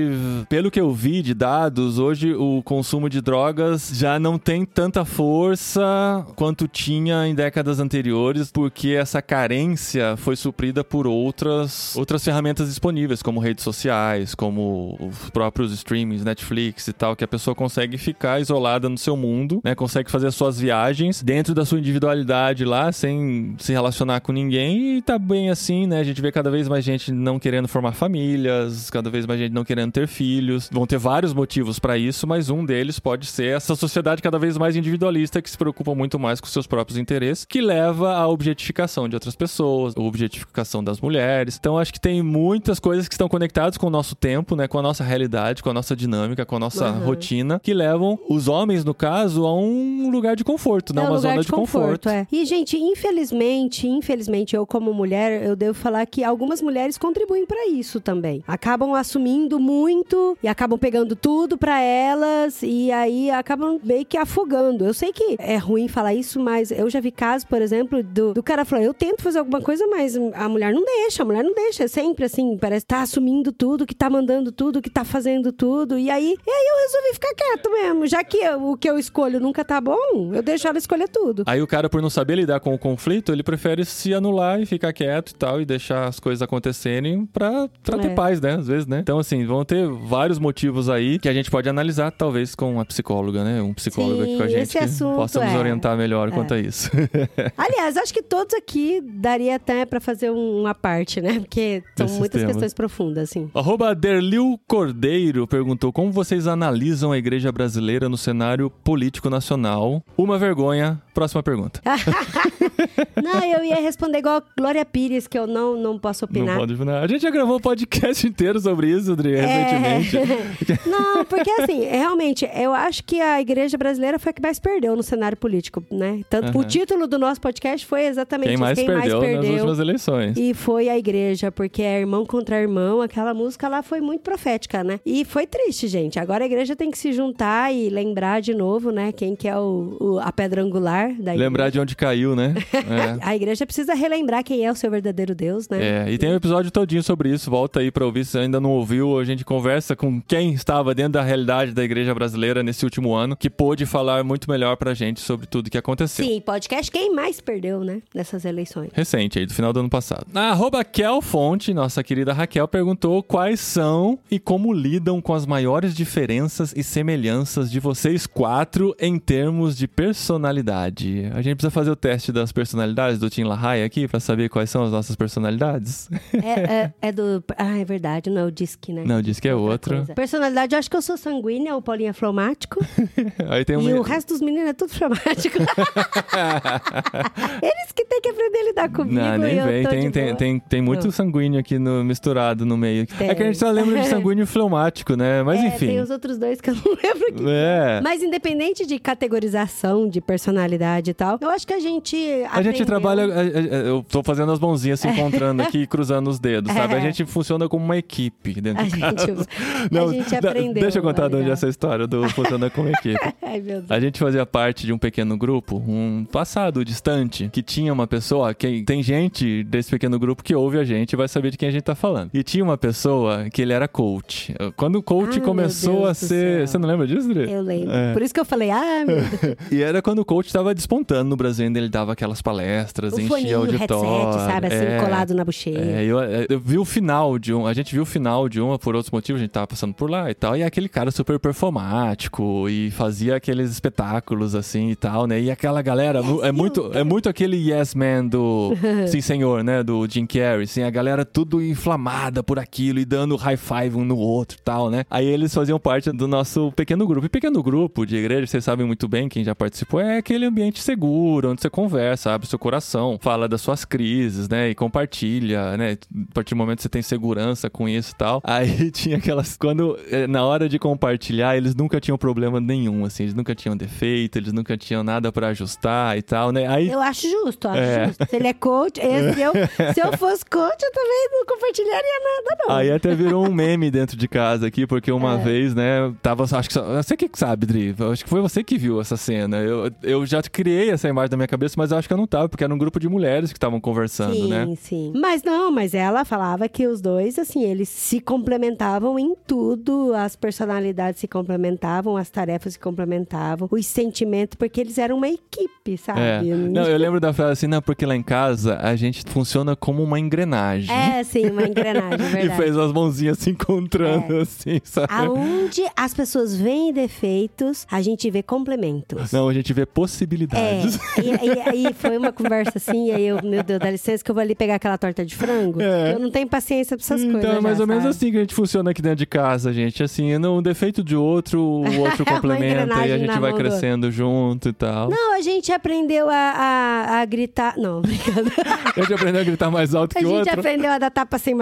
pelo que eu vi de dados, hoje o consumo de drogas já não tem tanta força quanto tinha em décadas anteriores, porque essa carência foi suprida por outras, outras ferramentas disponíveis, como redes sociais, como os próprios streamings, Netflix e tal, que a pessoa consegue ficar isolada no seu mundo, né? Consegue fazer suas viagens dentro da sua individualidade lá, sem se relacionar com ninguém e tá bem assim, né? A gente vê cada vez mais gente não querendo formar famílias, cada vez mais gente não querendo ter filhos. Vão ter vários motivos pra isso, mas um deles pode ser essa sociedade cada vez mais individualista que se preocupa muito mais com seus próprios interesses, que leva à objetificação de outras pessoas, objetificação das mulheres. Então acho que tem muitas coisas que estão conectadas com o nosso tempo, né, com a nossa realidade, com a nossa dinâmica, com a nossa Aham. rotina, que levam os homens, no caso, a um lugar de conforto, né, É um uma lugar zona de, conforto. é. E, gente, infelizmente, infelizmente, eu como mulher, eu devo falar que algumas mulheres contribuem pra isso também. Acabam assumindo muito e acabam pegando tudo pra elas e aí acabam meio que afogando. Eu sei que é ruim falar isso, mas eu já vi casos, por exemplo, do, do cara falou: eu tento fazer alguma coisa, mas a mulher não deixa, a mulher não deixa. É sempre assim, parece que tá assumindo tudo, que tá mandando tudo, que tá fazendo tudo. E aí, e aí eu resolvi ficar quieto mesmo. Já que eu- o que eu escolho nunca tá bom, eu deixo ela escolher tudo. Aí o cara, por não saber lidar com o conflito, ele prefere se anular e ficar quieto e tal, e deixar as coisas acontecerem pra, pra ter É. paz, né? Às vezes, né? Então, assim, vão ter vários motivos aí que a gente pode analisar, talvez com uma psicóloga, né? Um psicólogo aqui com a Sim, gente esse assunto possa nos é- orientar melhor quanto a isso. (laughs) Aliás, acho que todos aqui daria até pra fazer um- uma parte, né? Porque são muitas temas. questões profundas, assim. Arroba Derlil Cordeiro perguntou como vocês analisam a igreja brasileira no cenário político nacional. Uma vergonha. Próxima pergunta. (laughs) Não, eu ia responder igual a Glória Pires, que eu não, não posso opinar. Não pode opinar. A gente já gravou um podcast (laughs) inteiro sobre isso, Adri, recentemente. É. (laughs) Não, porque assim, realmente, eu acho que a igreja brasileira foi a que mais perdeu no cenário político, né? Tanto Aham. o título do nosso podcast foi exatamente Quem mais quem perdeu, mais nas perdeu. últimas eleições. E foi a igreja, porque é irmão contra irmão, aquela música lá foi muito profética, né? E foi triste, gente. Agora a igreja tem que se juntar e lembrar de novo, né? Quem que é o, o- a pedra angular da igreja. Lembrar de onde caiu, né? (laughs) É. A igreja precisa relembrar quem é o seu verdadeiro Deus, né? É, e tem um episódio todinho sobre isso. Volta aí pra ouvir se ainda não ouviu. A gente conversa com quem estava dentro da realidade da igreja brasileira nesse último ano, que pôde falar muito melhor pra gente sobre tudo que aconteceu. Sim, podcast quem mais perdeu, né? Nessas eleições. Recente, aí, do final do ano passado. Na arroba Kel Fonte, nossa querida Raquel, perguntou quais são e como lidam com as maiores diferenças e semelhanças de vocês quatro em termos de personalidade. A gente precisa fazer o teste das personalidades do Tim LaHaye aqui pra saber quais são as nossas personalidades. (laughs) É, é- é do. Ah, é verdade, não é o Disque, né? Não, diz que é outro. coisa. Personalidade, eu acho que eu sou sanguínea, o Paulinho é fleumático. (laughs) Aí tem e um... o resto dos meninos é tudo fleumático. (laughs) Eles que têm que aprender a lidar comigo. Não, nem e eu vem. tô Tem, de tem, tem, tem muito Não. sanguíneo aqui no, misturado no meio. Tem. É que a gente só lembra de sanguíneo fleumático, né? Mas É, enfim. Tem os outros dois que eu não (laughs) lembro aqui. É. Mas independente de categorização, de personalidade e tal, eu acho que a gente. A gente trabalha. Eu tô fazendo as mãozinhas se encontrando aqui e (laughs) cruzando os dedos, sabe? A É. gente funciona como uma equipe dentro A de gente, casa. (laughs) a gente aprendeu. Deixa eu contar de onde é essa história do Funciona como equipe. Ai, meu Deus. A gente fazia parte de um pequeno grupo, um passado distante, que tinha uma pessoa, que tem gente desse pequeno grupo que ouve a gente e vai saber de quem a gente tá falando. E tinha tinha uma pessoa que ele era coach. Quando o coach começou a ser. Você não lembra disso, Dri? Eu lembro. É. Por isso que eu falei, ah, meu Deus. (laughs) E era quando o coach tava despontando no Brasil, ainda ele dava aquelas palestras, O enchia foninho, o auditório. headset, sabe? Assim, é. colado na bochecha. É, eu, eu vi o final de um. A gente viu o final de uma por outros motivos, a gente tava passando por lá e tal. E aquele cara super performático e fazia aqueles espetáculos assim e tal, né? E aquela galera mu- é muito é muito aquele yes man do (laughs) Sim Senhor, né? Do Jim Carrey, assim, a galera tudo inflamada por aquilo e dando high five um no outro e tal, né? Aí eles faziam parte do nosso pequeno grupo. E pequeno grupo de igreja, vocês sabem muito bem, quem já participou, é aquele ambiente seguro, onde você conversa, abre seu coração, fala das suas crises, né? E compartilha, né? A partir do momento que você tem segurança com isso e tal. (laughs) Aí tinha aquelas. Quando, eh, na hora de compartilhar, eles nunca tinham problema nenhum, assim, eles nunca tinham defeito, eles nunca tinham nada pra ajustar e tal, né? Aí. Eu acho justo, acho É. justo. Se ele é coach, esse eu, se eu (laughs) fosse coach, eu também não compartilharia nada, não. Aí até virou um meme dentro de casa aqui, porque uma É. vez, né, tava, acho que, só- você que sabe, Dri, acho que foi você que viu essa cena. Eu, eu já criei essa imagem na minha cabeça, mas eu acho que eu não tava, porque era um grupo de mulheres que estavam conversando, sim, né? sim. Mas não, mas ela falava que os dois, assim, eles se complementavam em tudo. As personalidades se complementavam, as tarefas se complementavam, os sentimentos, porque eles eram uma equipe, sabe? É. Não, eu lembro da frase assim, não, porque lá em casa a gente funciona como uma engrenagem. É, sim, uma (laughs) engrenagem, é E verdade. fez as mãozinhas se encontrando, assim, sabe? Aonde as pessoas veem defeitos, a gente vê complementos. Não, a gente vê É, possibilidades. e e- aí foi uma conversa assim, e aí eu, meu Deus, dá licença que eu vou ali pegar aquela torta de frango. É. Eu não tenho paciência pra essas Então coisas. é mais já, ou menos sabe? assim que a gente funciona aqui dentro de casa, gente. Assim, um defeito de outro, o (laughs) outro complementa e a gente vai crescendo junto e tal. Não, a gente aprendeu a, a, a gritar. Não, (laughs) brincadeira. A gente aprendeu a gritar mais alto A que o gente outro. aprendeu a dar tapa sem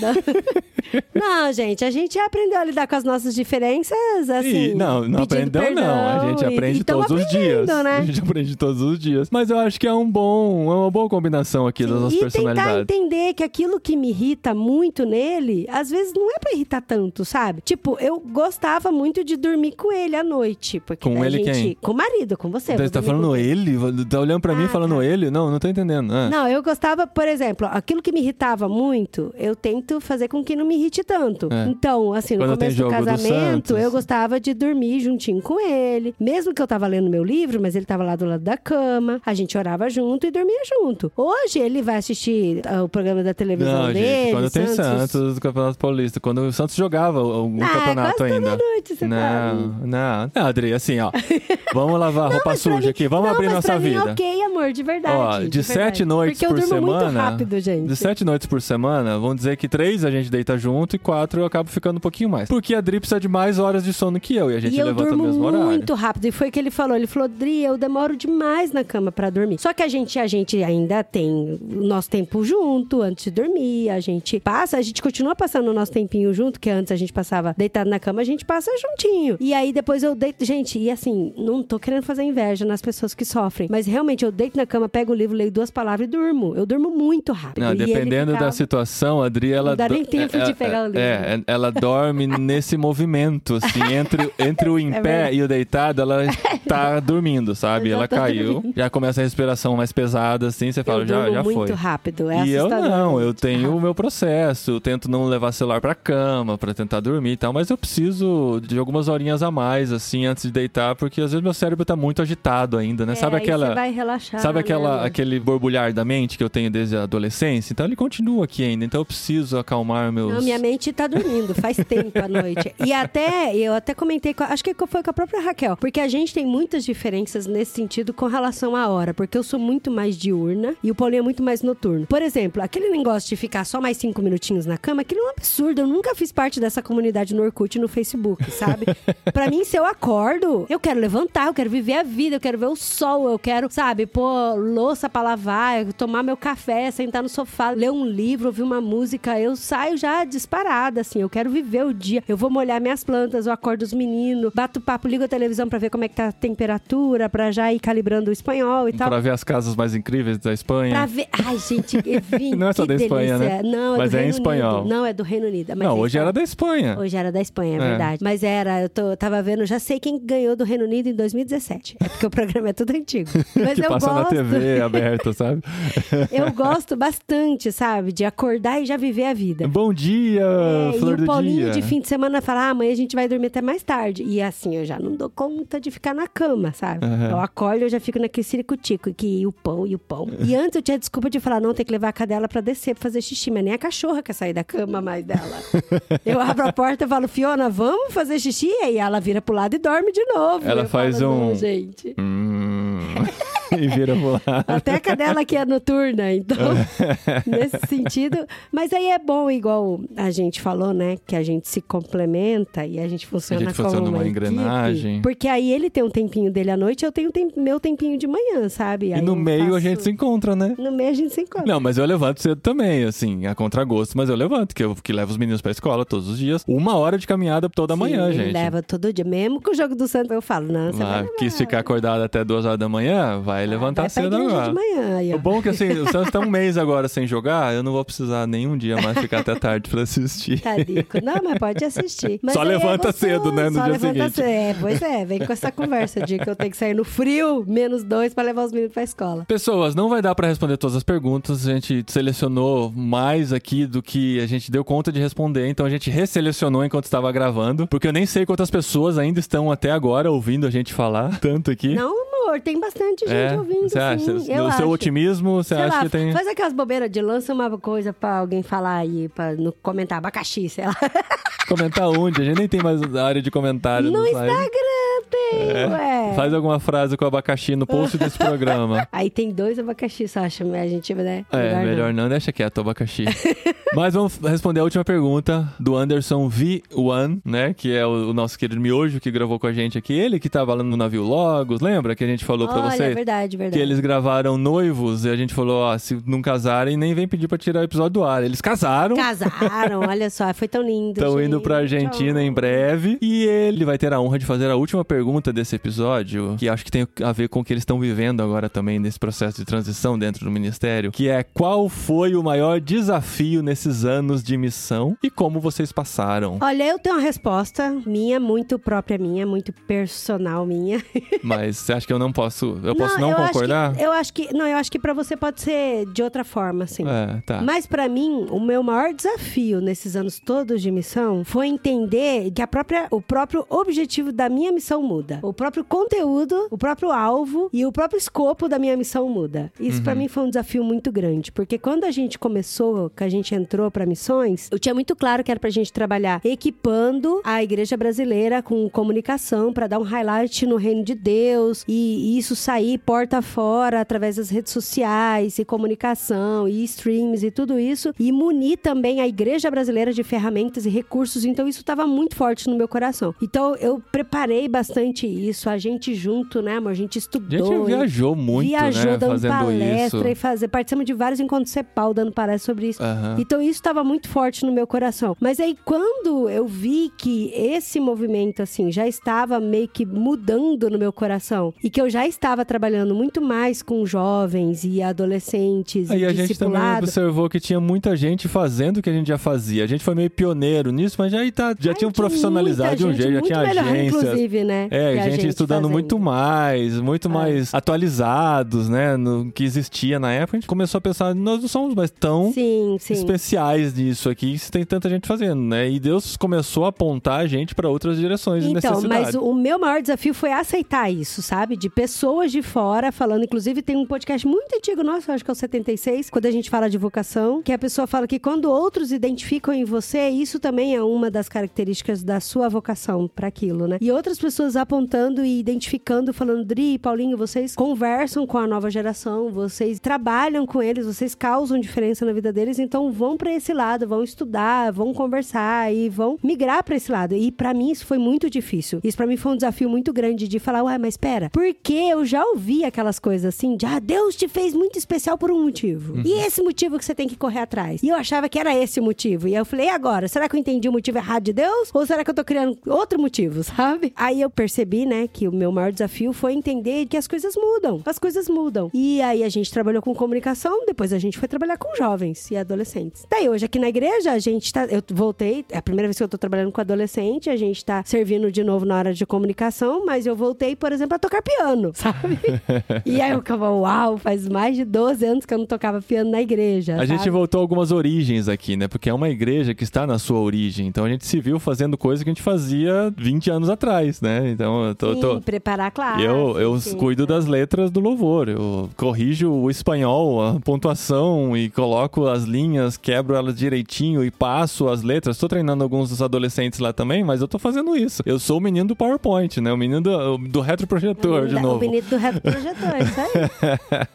да. (laughs) não, gente, a gente aprendeu a lidar com as nossas diferenças, assim. Ih, não, não aprendeu não. A perdão gente e- aprende e todos os dias. Né? A gente aprende todos os dias. Mas eu acho que é um bom, é uma boa combinação aqui das nossas e tentar personalidades. entender que aquilo que me irrita muito nele, às vezes não é pra irritar tanto, sabe? Tipo, eu gostava muito de dormir com ele à noite. Porque Com ele gente... quem? Com o marido, com você. Então, você tá falando com- ele? Tá olhando pra mim Ah, falando tá. ele? Não, não tô entendendo. Ah. Não, eu gostava, por exemplo, aquilo que me irritava muito, eu tento fazer com que não me irrite tanto. É. Então, assim, no Quando começo do do casamento, Santos. eu gostava de dormir juntinho com ele. Mesmo que eu tava lendo meu livro, mas ele tava lá do lado da cama, a gente orava junto e dormia junto. Hoje ele vai assistir ah, o programa da televisão Não, dele. gente, quando tem Santos do Campeonato Paulista, quando o Santos jogava algum Ah, campeonato ainda. toda noite você não, sabe. não, não, Adri, assim, ó. (laughs) Vamos lavar roupa Mas pra suja mim- aqui, vamos não, abrir nossa mim é vida. ok, amor, de verdade. Ó, de, verdade. sete noites Porque por eu durmo semana. muito rápido, gente. De sete noites por semana, vamos dizer que três a gente deita junto e quatro eu acabo ficando um pouquinho mais. Porque a Dri precisa de mais horas de sono que eu e a gente e eu levanta no durmo mesmo horário. muito rápido. E foi o que ele falou. Ele falou, Dri, eu demoro demais na cama pra dormir. Só que a gente, a gente ainda tem o nosso tempo junto antes de dormir. A gente passa, a gente continua passando o nosso tempinho junto, que antes a gente passava deitado na cama, a gente passa juntinho. E aí depois eu deito. Gente, e assim, não tô querendo fazer inveja nas pessoas que sofrem. Mas realmente eu deito na cama, pego o livro, leio duas palavras e durmo. Eu durmo muito rápido. Não, E dependendo ficava- da situação, a Adri, ela... Não dá nem tempo é, de é, pegar o livro. É, é, ela dorme (laughs) nesse movimento, assim, entre, entre o em É pé verdade. e o deitado, ela tá (laughs) dormindo, sabe? Ela caiu, dormindo. já começa a respiração mais pesada, assim, você fala, eu já, já muito foi. rápido. É e eu não, eu Muito tenho o rápido. meu processo, eu tento não levar celular pra cama pra tentar dormir e tal, mas eu preciso de algumas horinhas a mais, assim, antes de deitar, porque às vezes meu cérebro tá muito agitado ainda, né? É, sabe aquela. Você vai relaxar. Sabe aquela, né? aquele borbulhar da mente que eu tenho desde a adolescência? Então ele continua aqui ainda, então eu preciso acalmar meus. Não, minha mente tá dormindo faz tempo à noite. E até, eu até comentei, com, acho que foi com a própria Raquel, porque a gente tem muitas diferenças nesse sentido com relação à hora, porque eu sou muito mais diurna e o Paulinho é muito mais noturno. Por exemplo, aquele negócio de ficar só mais cinco minutinhos na cama, aquilo é um absurdo. Eu nunca fiz parte dessa comunidade no Orkut e no Facebook, sabe? (laughs) pra mim, se eu acordo, eu quero levantar, eu quero viver a vida, eu quero ver o sol, eu quero, sabe, pôr louça pra lavar, tomar meu café, sentar no sofá, ler um livro, ouvir uma música. Eu saio já disparada, assim. Eu quero viver o dia. Eu vou molhar minhas plantas, eu acordo os meninos, bato papo, ligo a televisão pra ver como é que tá a temperatura, pra já ir calibrando o espanhol e tal. Pra ver as casas mais incríveis da Espanha. Pra ver. Ai, gente, (laughs) Evin, Não é só da Espanha, delícia. né? Não, é Mas do é em Reino espanhol. Unido. Não, é do Reino Unido. Mas não, é hoje era da Espanha. Hoje era da Espanha, é, É. verdade. Mas era, eu tô, tava vendo, já sei quem ganhou do Reino Unido em 2017. É porque o programa é tudo antigo. (laughs) Mas Que eu passa na na gosto. TV aberta, sabe? (laughs) Eu gosto bastante, sabe? De acordar e já viver a vida. Bom dia, É, flor e o do Paulinho dia. de fim de semana fala, ah, amanhã a gente vai dormir até mais tarde. E assim, eu já não dou conta de ficar na cama, sabe? Aham. Eu acordo, eu já fico naquele ciricutico, que e o pão, e o pão. E (laughs) antes eu tinha desculpa de falar, não, tem que levar a cadela pra descer, pra fazer xixi. Mas nem a cachorra quer sair da cama mais dela. (laughs) eu abro a porta e falo, Fiona, vamos fazer xixi? E aí ela vira pro lado e dorme de novo. Ela faz falo, um- "Não, gente. Hum. (laughs) e vira lado. Até a cadela aqui é noturna, então, (laughs) nesse sentido. Mas aí é bom, igual a gente falou, né? Que a gente se complementa e a gente funciona gente como funciona uma uma equipe. engrenagem. Porque aí ele tem um tempinho dele à noite, eu tenho meu tempinho de manhã, sabe? E Aí no meio a faço- gente se encontra, né? No meio a gente se encontra. Não, mas eu levanto cedo também, assim, a contragosto, mas eu levanto, que eu que levo os meninos pra escola todos os dias. Uma hora de caminhada toda manhã, Sim, ele gente. leva todo dia. Mesmo com o jogo do Santos, eu falo, não, você vai Vai, levar. quis ficar acordado até duas horas da manhã, vai levantar vai pra cedo agora. de manhã. O bom é que assim, (laughs) o Santos tá um mês agora sem jogar, eu não vou precisar nenhum dia mais ficar até tarde pra assistir. Tadico. Não, mas pode assistir. Mas Só é levanta gostoso, cedo, né, no só dia levanta seguinte. cedo. É, pois é, vem com essa conversa de que eu tenho que sair no frio, menos dois, pra levar os meninos pra escola. Pessoas, não vai dar pra responder todas as perguntas. A gente selecionou mais aqui do que a gente deu conta de responder, então a gente resselecionou enquanto estava gravando, porque eu nem sei quantas pessoas ainda estão até agora ouvindo a gente falar tanto aqui. Não, tem bastante gente é, ouvindo, você acha? sim. No acho. seu otimismo, você Sei acha lá, que tem faz aquelas bobeiras de lança uma coisa pra alguém falar aí, pra no comentar abacaxi, sei lá. comentar onde? A gente nem tem mais área de comentário No no. Instagram tem, É. ué. Faz alguma frase com abacaxi no post desse (laughs) programa. Aí tem dois abacaxi, só acha, a gente, né? É, melhor não, deixa quieto o abacaxi. (laughs) Mas vamos responder a última pergunta do Anderson V1, né? Que é o, o nosso querido Miojo que gravou com a gente aqui. Ele que tava lá no navio Logos, lembra que a gente falou pra Olha, vocês? é verdade, verdade. Que eles gravaram noivos e a gente falou, ó, se não casarem, nem vem pedir pra tirar o episódio do ar. Eles casaram. Casaram, (laughs) olha só, foi tão lindo. Estão indo pra Argentina em breve. E ele vai ter a honra de fazer a última pergunta desse episódio, que acho que tem a ver com o que eles estão vivendo agora também nesse processo de transição dentro do ministério, que é qual foi o maior desafio nesses anos de missão e como vocês passaram. Olha, eu tenho uma resposta minha, muito própria minha, muito personal minha. (laughs) Mas você acha que eu não posso, eu posso não eu acho concordar? que- eu acho que, não, eu acho que pra você pode ser de outra forma, assim. É, tá. Mas pra mim, o meu maior desafio nesses anos todos de missão foi entender que a própria, o próprio objetivo da minha missão muda. O próprio conteúdo, o próprio alvo e o próprio escopo da minha missão muda. Isso Uhum. pra mim foi um desafio muito grande, porque quando a gente começou, que a gente entrou pra missões, eu tinha muito claro que era pra gente trabalhar equipando a igreja brasileira com comunicação pra dar um highlight no reino de Deus e isso sair porta fora através das redes sociais e comunicação e streams e tudo isso e munir também a igreja brasileira de ferramentas e recursos. Então isso estava muito forte no meu coração. Então eu preparei bastante isso, a gente junto, né, amor? A gente A estudou. gente e- viajou muito, viajou né, dando fazendo palestra isso. e fazer. Participamos de vários encontros CEPAL dando palestra sobre isso. Aham. Então isso estava muito forte no meu coração. Mas aí quando eu vi que esse movimento assim já estava meio que mudando no meu coração e que eu já estava trabalhando muito mais com jovens e adolescentes Aí e a gente também observou que tinha muita gente fazendo o que a gente já fazia. A gente foi meio pioneiro nisso, mas já, tá, já Ai, tinham tinha profissionalizado muita de um gente, jeito, já tinha melhor, agências. inclusive, né? É, que a gente, estudando fazendo. muito mais, muito É. mais atualizados, né, no que existia na época. A gente começou a pensar, nós não somos mais tão Sim, sim. especiais nisso aqui, se tem tanta gente fazendo, né? E Deus começou a apontar a gente para outras direções Então, necessidade. mas o meu maior desafio foi aceitar isso, sabe? De pessoas de fora falando. Inclusive, tem um podcast muito antigo nosso, acho que é o 76, quando a gente fala de vocação, que a pessoa fala que quando outros identificam em você, isso também é uma das características da sua vocação para aquilo, né? E outras pessoas apontando e identificando, falando, Dri, Paulinho, vocês conversam com a nova geração, vocês trabalham com eles, vocês causam diferença na vida deles, então vão para esse lado, vão estudar, vão conversar e vão migrar para esse lado. E para mim isso foi muito difícil. Isso para mim foi um desafio muito grande de falar, ué, mas espera, porque eu já ouvi aquelas coisas assim, de ah, Deus te fez muito especial por um motivo. E esse motivo que você tem que correr atrás. E eu achava que era esse o motivo. E aí eu falei, e agora? Será que eu entendi o motivo errado de Deus? Ou será que eu tô criando outro motivo, (laughs) sabe? Aí eu percebi, né, que o meu maior desafio foi entender que as coisas mudam. As coisas mudam. E aí a gente trabalhou com comunicação, depois a gente foi trabalhar com jovens e adolescentes. Daí hoje aqui na igreja, a gente tá. Eu voltei, é a primeira vez que eu tô trabalhando banco adolescente, a gente tá servindo de novo na hora de comunicação, mas eu voltei, por exemplo, a tocar piano, (laughs) sabe? e aí eu ficava, uau, faz mais de 12 anos que eu não tocava piano na igreja. A sabe? gente voltou a algumas origens aqui, né? Porque é uma igreja que está na sua origem. Então a gente se viu fazendo coisa que a gente fazia 20 anos atrás, né? Então eu tô. Sim, tô- preparar a classe. Eu, eu sim. cuido das letras do louvor. Eu corrijo o espanhol, a pontuação e coloco as linhas, quebro elas direitinho e passo as letras. Tô treinando alguns dos adolescentes lá também, mas eu tô fazendo isso. Eu sou o menino do PowerPoint, né? O menino do, do retroprojetor, de O novo. bonito do reto projetor, isso aí.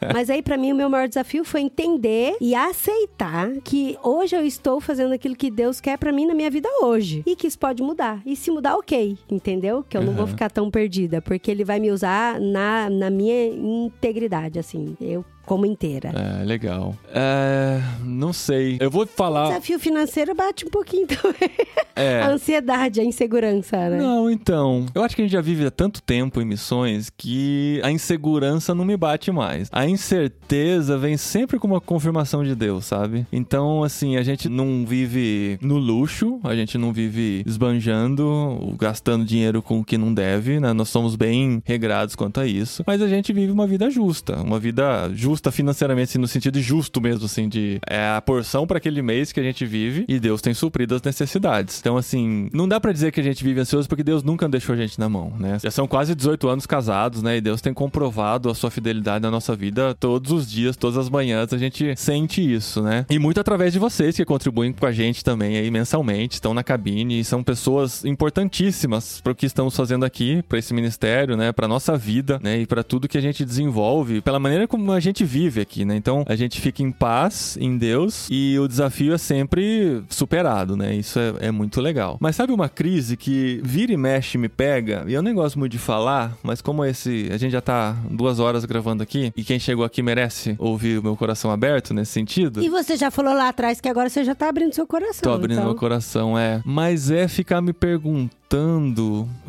(laughs) Mas aí, pra mim, o meu maior desafio foi entender e aceitar que hoje eu estou fazendo aquilo que Deus quer pra mim na minha vida hoje. E que isso pode mudar. E se mudar, ok. Entendeu? Que eu não vou ficar tão perdida. Porque ele vai me usar na, na minha integridade, assim. Eu como inteira. É, legal. É, não sei. Eu vou O falar. desafio financeiro bate um pouquinho (laughs) também. É. A ansiedade, a insegurança, né? Não, então. Eu acho que a gente já vive há tanto tempo em missões que a insegurança não me bate mais. A incerteza vem sempre com uma confirmação de Deus, sabe? Então, assim, a gente não vive no luxo, a gente não vive esbanjando, gastando dinheiro com o que não deve, né? Nós somos bem regrados quanto a isso. Mas a gente vive uma vida justa, uma vida justa financeiramente, assim, no sentido justo mesmo, assim, de é a porção para aquele mês que a gente vive e Deus tem suprido as necessidades. Então, assim, não dá pra dizer que a gente vive ansioso porque Deus nunca deixou a gente na mão, né? Já são quase 18 anos casados, né? E Deus tem comprovado a sua fidelidade na nossa vida todos os dias, todas as manhãs, a gente sente isso, né? E muito através de vocês que contribuem com a gente também aí mensalmente, estão na cabine e são pessoas importantíssimas para o que estamos fazendo aqui, para esse ministério, né, para nossa vida, né, e para tudo que a gente desenvolve, pela maneira como a gente vive aqui, né? Então, a gente fica em paz em Deus e o desafio é sempre superado, né? Isso é, é muito legal. Mas sabe uma crise que vira e mexe me pega? E eu nem gosto muito de falar, mas como esse, a gente já tá duas horas gravando aqui e quem chegou aqui merece ouvir o meu coração aberto nesse sentido. E você já falou lá atrás que agora você já tá abrindo seu coração. Tô abrindo então... meu coração, é. Mas é ficar me perguntando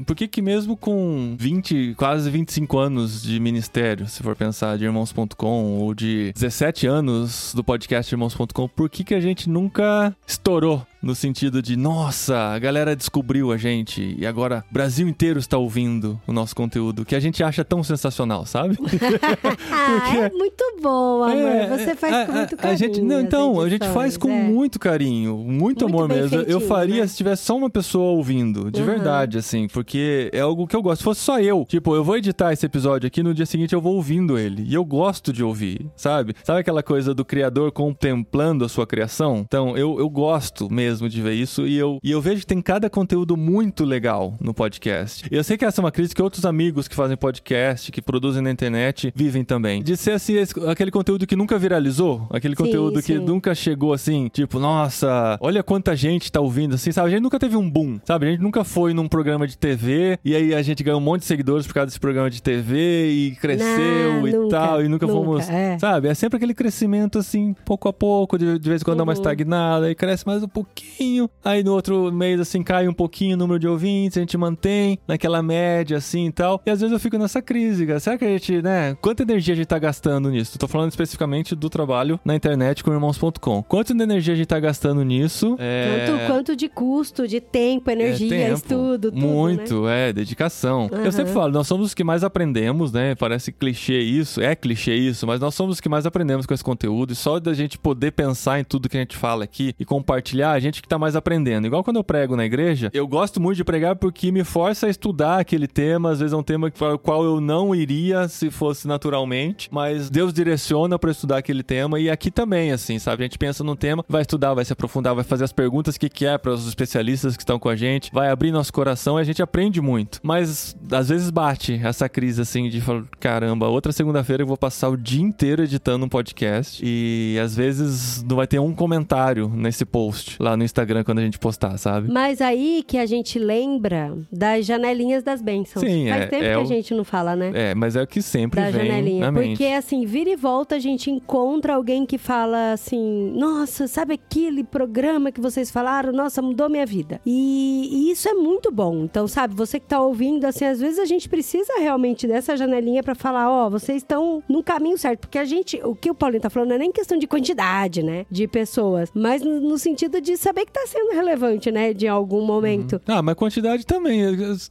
por que que mesmo com 20, quase 25 anos de ministério, se for pensar de irmãos.com ou de 17 anos do podcast irmãos.com, por que que a gente nunca estourou? No sentido de, nossa, a galera descobriu a gente e agora o Brasil inteiro está ouvindo o nosso conteúdo, que a gente acha tão sensacional, sabe? (laughs) Ah, é muito bom, amor. É, você faz a, com a- muito a carinho. gente, não, então, a gente faz com é. muito carinho, muito, Muito amor mesmo. eu faria né? se tivesse só uma pessoa ouvindo, de Uhum. verdade, assim, porque é algo que eu gosto. Se fosse só eu, tipo, eu vou editar esse episódio aqui, no dia seguinte eu vou ouvindo ele. E eu gosto de ouvir, sabe? Sabe aquela coisa do criador contemplando a sua criação? Então, eu, eu gosto mesmo de ver isso e eu, e eu vejo que tem cada conteúdo muito legal no podcast. E eu sei que essa é uma crise que outros amigos que fazem podcast, que produzem na internet, vivem também. De ser assim, esse- aquele conteúdo que nunca viralizou, aquele Sim, conteúdo que sim. nunca chegou assim, tipo, nossa, olha quanta gente tá ouvindo, assim, sabe? A gente nunca teve um boom, sabe? A gente nunca foi num programa de TV e aí a gente ganhou um monte de seguidores por causa desse programa de TV e cresceu Não, e nunca, tal, e nunca, nunca, fomos, é. sabe? É sempre aquele crescimento assim, pouco a pouco, de, de vez em quando dá uma Uhum. estagnada, aí cresce mais um pouquinho, aí no outro mês assim cai um pouquinho o número de ouvintes, a gente mantém naquela média assim e tal. E às vezes eu fico nessa crise, cara. Será que a gente, né, quanta energia a gente tá gastando nisso? Tô falando especificamente do trabalho na internet com irmãos.com. Quanto de energia a gente tá gastando nisso? É... Quanto, quanto de custo, de tempo, energia, É tempo. estudo, tudo, né? Muito, é, dedicação. Eu Aham. sempre falo, nós somos os que mais aprendemos, né? Parece clichê isso, é clichê isso, mas nós somos os que mais aprendemos com esse conteúdo. E só da gente poder pensar em tudo que a gente fala aqui e compartilhar, a gente que tá mais aprendendo. Igual quando eu prego na igreja, eu gosto muito de pregar porque me força a estudar aquele tema. Às vezes é um tema para o qual eu não iria se fosse naturalmente, mas Deus direciona para estudar aquele tema. E aqui também, assim, sabe? A gente pensa num tema, vai estudar, vai se aprofundar, vai fazer as perguntas que quer para os especialistas que estão com a gente, vai abrir nosso coração e a gente aprende muito. Mas às vezes bate essa crise assim de falar, caramba, outra segunda-feira eu vou passar o dia inteiro editando um podcast e às vezes não vai ter um comentário nesse post lá no Instagram quando a gente postar, sabe? Mas aí que a gente lembra das janelinhas das bênçãos. Sim, Faz é- tempo é que a o- gente não fala, né? É, mas é o que sempre da vem janelinha. na mente. Porque, assim, vira e volta a gente encontra alguém que fala assim: Nossa, sabe aquele programa que vocês falaram? Nossa, mudou minha vida. E, e isso é muito bom. Então, sabe, você que tá ouvindo, assim, às vezes a gente precisa realmente dessa janelinha pra falar: Ó, vocês estão no caminho certo. Porque a gente, o que o Paulinho tá falando não é nem questão de quantidade, né? De pessoas, mas no, no sentido de saber que tá sendo relevante, né? De algum momento. Ah, mas quantidade também.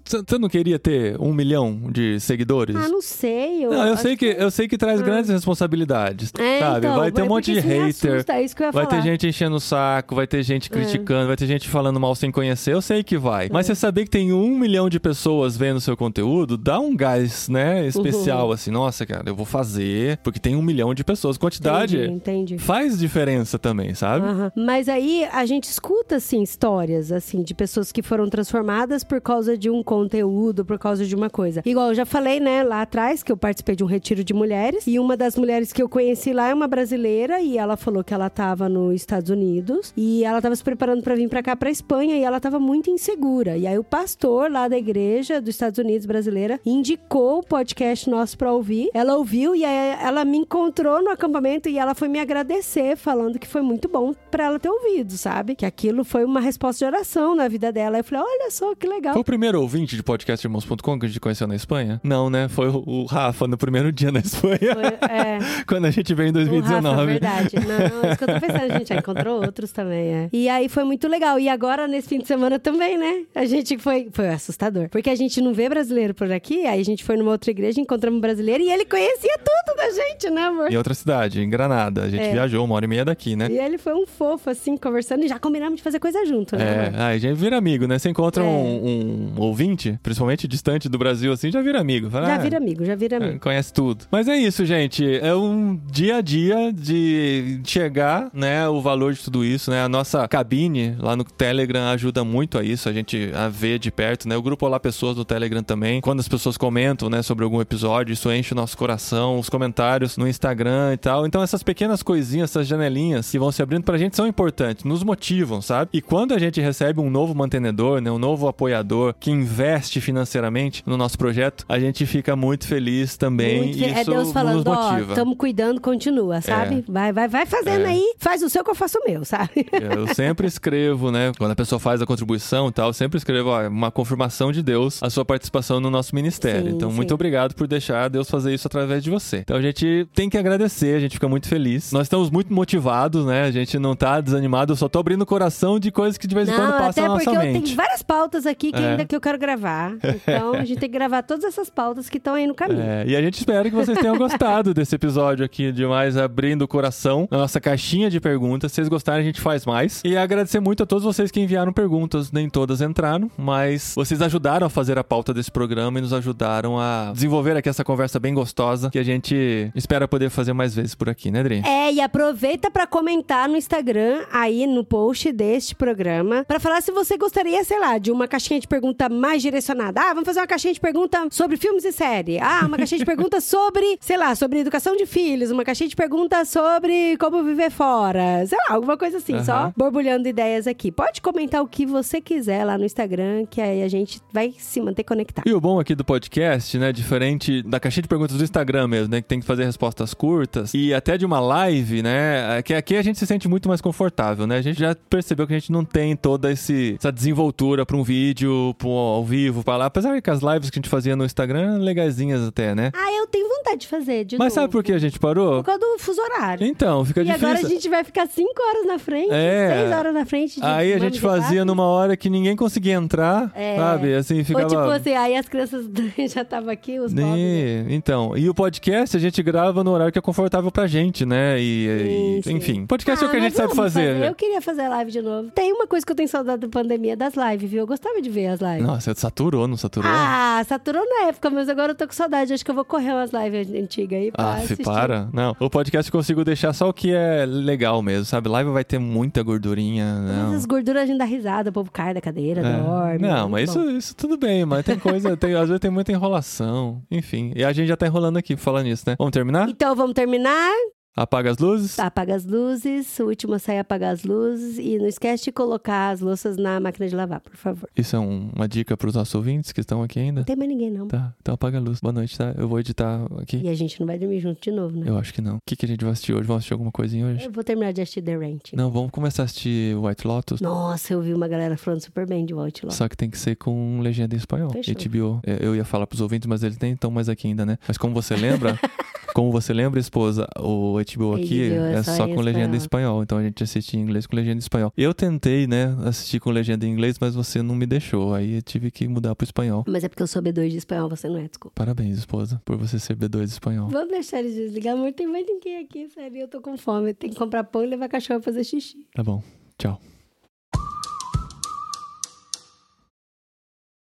Você não queria ter um milhão de seguidores? Ah, não sei. Eu, Não, eu sei que, eu sei que traz grandes responsabilidades, É, sabe? então, vai ter um é monte de hater, assusta, é isso que eu ia vai ter falar. É. gente enchendo o saco, vai ter gente criticando, vai ter gente falando mal sem conhecer. Eu sei que vai. Mas você saber que tem um milhão de pessoas vendo seu conteúdo, dá um gás, né? Especial, assim. Nossa, cara, eu vou fazer, porque tem um milhão de pessoas. Quantidade Entendi, entendi. faz diferença também, sabe? Aham. Mas aí a gente escuta assim histórias assim de pessoas que foram transformadas por causa de um conteúdo, por causa de uma coisa. Igual eu já falei, né, lá atrás que eu participei de um retiro de mulheres e uma das mulheres que eu conheci lá é uma brasileira e ela falou que ela tava nos Estados Unidos e ela tava se preparando pra vir pra cá pra Espanha e ela tava muito insegura. E aí o pastor lá da igreja dos Estados Unidos brasileira indicou o podcast nosso pra ouvir. Ela ouviu e aí ela me encontrou no acampamento e ela foi me agradecer falando que foi muito bom pra ela ter ouvido, sabe? Que aquilo foi uma resposta de oração na vida dela. Eu falei, olha só que legal. Foi o primeiro ouvinte de podcastirmãos.com que a gente conheceu na Espanha? Não, né? Foi o, Rafa no primeiro dia na Espanha. Foi- é. (laughs) Quando a gente veio em O Rafa, 2019. verdade. Não, é isso que eu tô pensando. A gente já encontrou outros também, é. E aí foi muito legal. E agora, nesse fim de semana também, né? A gente foi... Foi assustador. Porque a gente não vê brasileiro por aqui. Aí a gente foi numa outra igreja, encontramos um brasileiro. E ele conhecia tudo da gente, né, amor? Em outra cidade, em Granada. A gente É. viajou uma hora e meia daqui, né? E ele foi um fofo, assim, conversando. E já combinamos de fazer coisa junto, né, É, aí gente vira amigo, né? Você encontra É. um, um ouvinte, principalmente distante do Brasil, assim, já vira amigo. Fala, Já ah, vira amigo, já vira é, amigo. Conhece tudo. Mas é isso, gente. É um dia a dia de chegar, né, o valor de tudo isso, né? A nossa cabine lá no Telegram ajuda muito a isso, a gente a ver de perto, né? O grupo Olá Pessoas do Telegram também. Quando as pessoas comentam, né, sobre algum episódio, isso enche o nosso coração, os comentários no Instagram e tal. Então essas pequenas coisinhas, essas janelinhas que vão se abrindo pra gente são importantes, nos motivam, sabe? E quando a gente recebe um novo mantenedor, né, um novo apoiador que investe financeiramente no nosso projeto, a gente fica muito feliz também Muito fe- isso é Deus falando, ó, estamos cuidando, continua, sabe? Vai, vai, vai fazendo É. aí, faz o seu que eu faço o meu, sabe? Eu sempre escrevo, né? Quando a pessoa faz a contribuição e tal, eu sempre escrevo ó, uma confirmação de Deus a sua participação no nosso ministério. Sim, então, sim. muito obrigado por deixar Deus fazer isso através de você. Então, a gente tem que agradecer, a gente fica muito feliz. Nós estamos muito motivados, né? A gente não tá desanimado, eu só tô abrindo o coração de coisas que de vez em quando passam até na porque nossa eu mente. tenho várias pautas aqui que É. ainda que eu quero gravar. Então, a gente tem que gravar todas essas pautas que estão aí no caminho. É, e a gente espera que vocês tenham gostado desse episódio aqui de mais abrindo o coração na nossa caixinha de perguntas. Se vocês gostarem, a gente faz mais. E agradecer muito a todos vocês que enviaram perguntas. Nem todas entraram, mas vocês ajudaram a fazer a pauta desse programa e nos ajudaram a desenvolver aqui essa conversa bem gostosa que a gente espera poder fazer mais vezes por aqui, né, Dri? É, e aproveita pra comentar no Instagram, aí no post deste programa, pra falar se você gostaria, sei lá, de uma caixinha de pergunta mais direcionada. Ah, vamos fazer uma caixinha de pergunta sobre filmes e série. Ah, uma caixinha de (laughs) pergunta sobre, sei lá, sobre educação de filhos. Uma caixinha de pergunta sobre como viver fora. Sei lá, alguma coisa assim, só Aham. borbulhando ideias aqui. Pode comentar o que você quiser lá no Instagram, que aí a gente vai se manter conectado. E o bom aqui do podcast, né, diferente da caixinha de perguntas do Instagram mesmo, né, que tem que fazer respostas curtas e até de uma live, né, é que aqui a gente se sente muito mais confortável, né? A gente já percebeu que a gente não tem toda esse, essa desenvoltura para um vídeo, para ao vivo, para lá. Apesar que as lives que a gente fazia no Instagram eram legaisinhas até, né? Ah, eu tenho vontade de fazer, de Mas novo. sabe por que a gente parou? Por causa do fuso horário. Então, fica E difícil. agora a gente vai ficar 5 horas na frente, É. 6 horas na frente. De Aí a gente fazia numa hora que ninguém conseguia entrar, É. sabe? Assim, ficava... Ou tipo assim, aí as crianças (laughs) já estavam aqui, os pobres. né? E, então, e o podcast a gente grava no horário que é confortável pra gente, né? E, e- Sim, sim. enfim, podcast é o Ah, que a gente sabe vamos fazer. né? Eu queria fazer live de novo. Tem uma coisa que eu tenho saudade da pandemia das lives, viu? Eu gostava de ver as lives. Nossa, saturou, não saturou? Ah, saturou na época, mas agora eu tô com saudade. Acho que eu vou correr umas lives antigas aí pra Ah, assistir. para. Não, o podcast eu consigo deixar só o que é legal mesmo, sabe? Live vai ter muita gordurinha, não. Mas as gorduras a gente dá risada, o povo cai da cadeira, É. dorme. Não, mas bom. isso, isso tudo bem, mas tem coisa, tem, às vezes tem muita enrolação, enfim. E a gente já tá enrolando aqui falando nisso, né? Vamos terminar? Então vamos terminar. Apaga as luzes? Apaga as luzes. O último a sair apagar as luzes. E não esquece de colocar as louças na máquina de lavar, por favor. Isso é um- uma dica pros nossos ouvintes que estão aqui ainda? Não tem mais ninguém, não. Tá, então apaga a luz. Boa noite, tá? Eu vou editar aqui. E a gente não vai dormir junto de novo, né? Eu acho que não. O que, que a gente vai assistir hoje? Vamos assistir alguma coisinha hoje? Eu vou terminar de assistir The Ranch. Não, vamos começar a assistir White Lotus. Nossa, eu vi uma galera falando super bem de White Lotus. Só que tem que ser com legenda em espanhol. Fechou. HBO. É, Eu ia falar pros ouvintes, mas eles nem estão mais aqui ainda, né? Mas como você lembra, (laughs) como você lembra, esposa, o HBO aqui HBO é é só com legenda em espanhol. espanhol. Então a gente assiste em inglês com legenda em espanhol. Eu tentei, né, assistir com legenda em inglês, mas você não me deixou. Aí eu tive que mudar pro espanhol. Mas é porque eu sou B2 de espanhol, você não é, desculpa. Parabéns, esposa, por você ser B2 de espanhol. Vamos deixar eles desligar, amor. Tem mais ninguém aqui, sério. Eu tô com fome. Tem que comprar pão e levar cachorro pra fazer xixi. Tá bom. Tchau.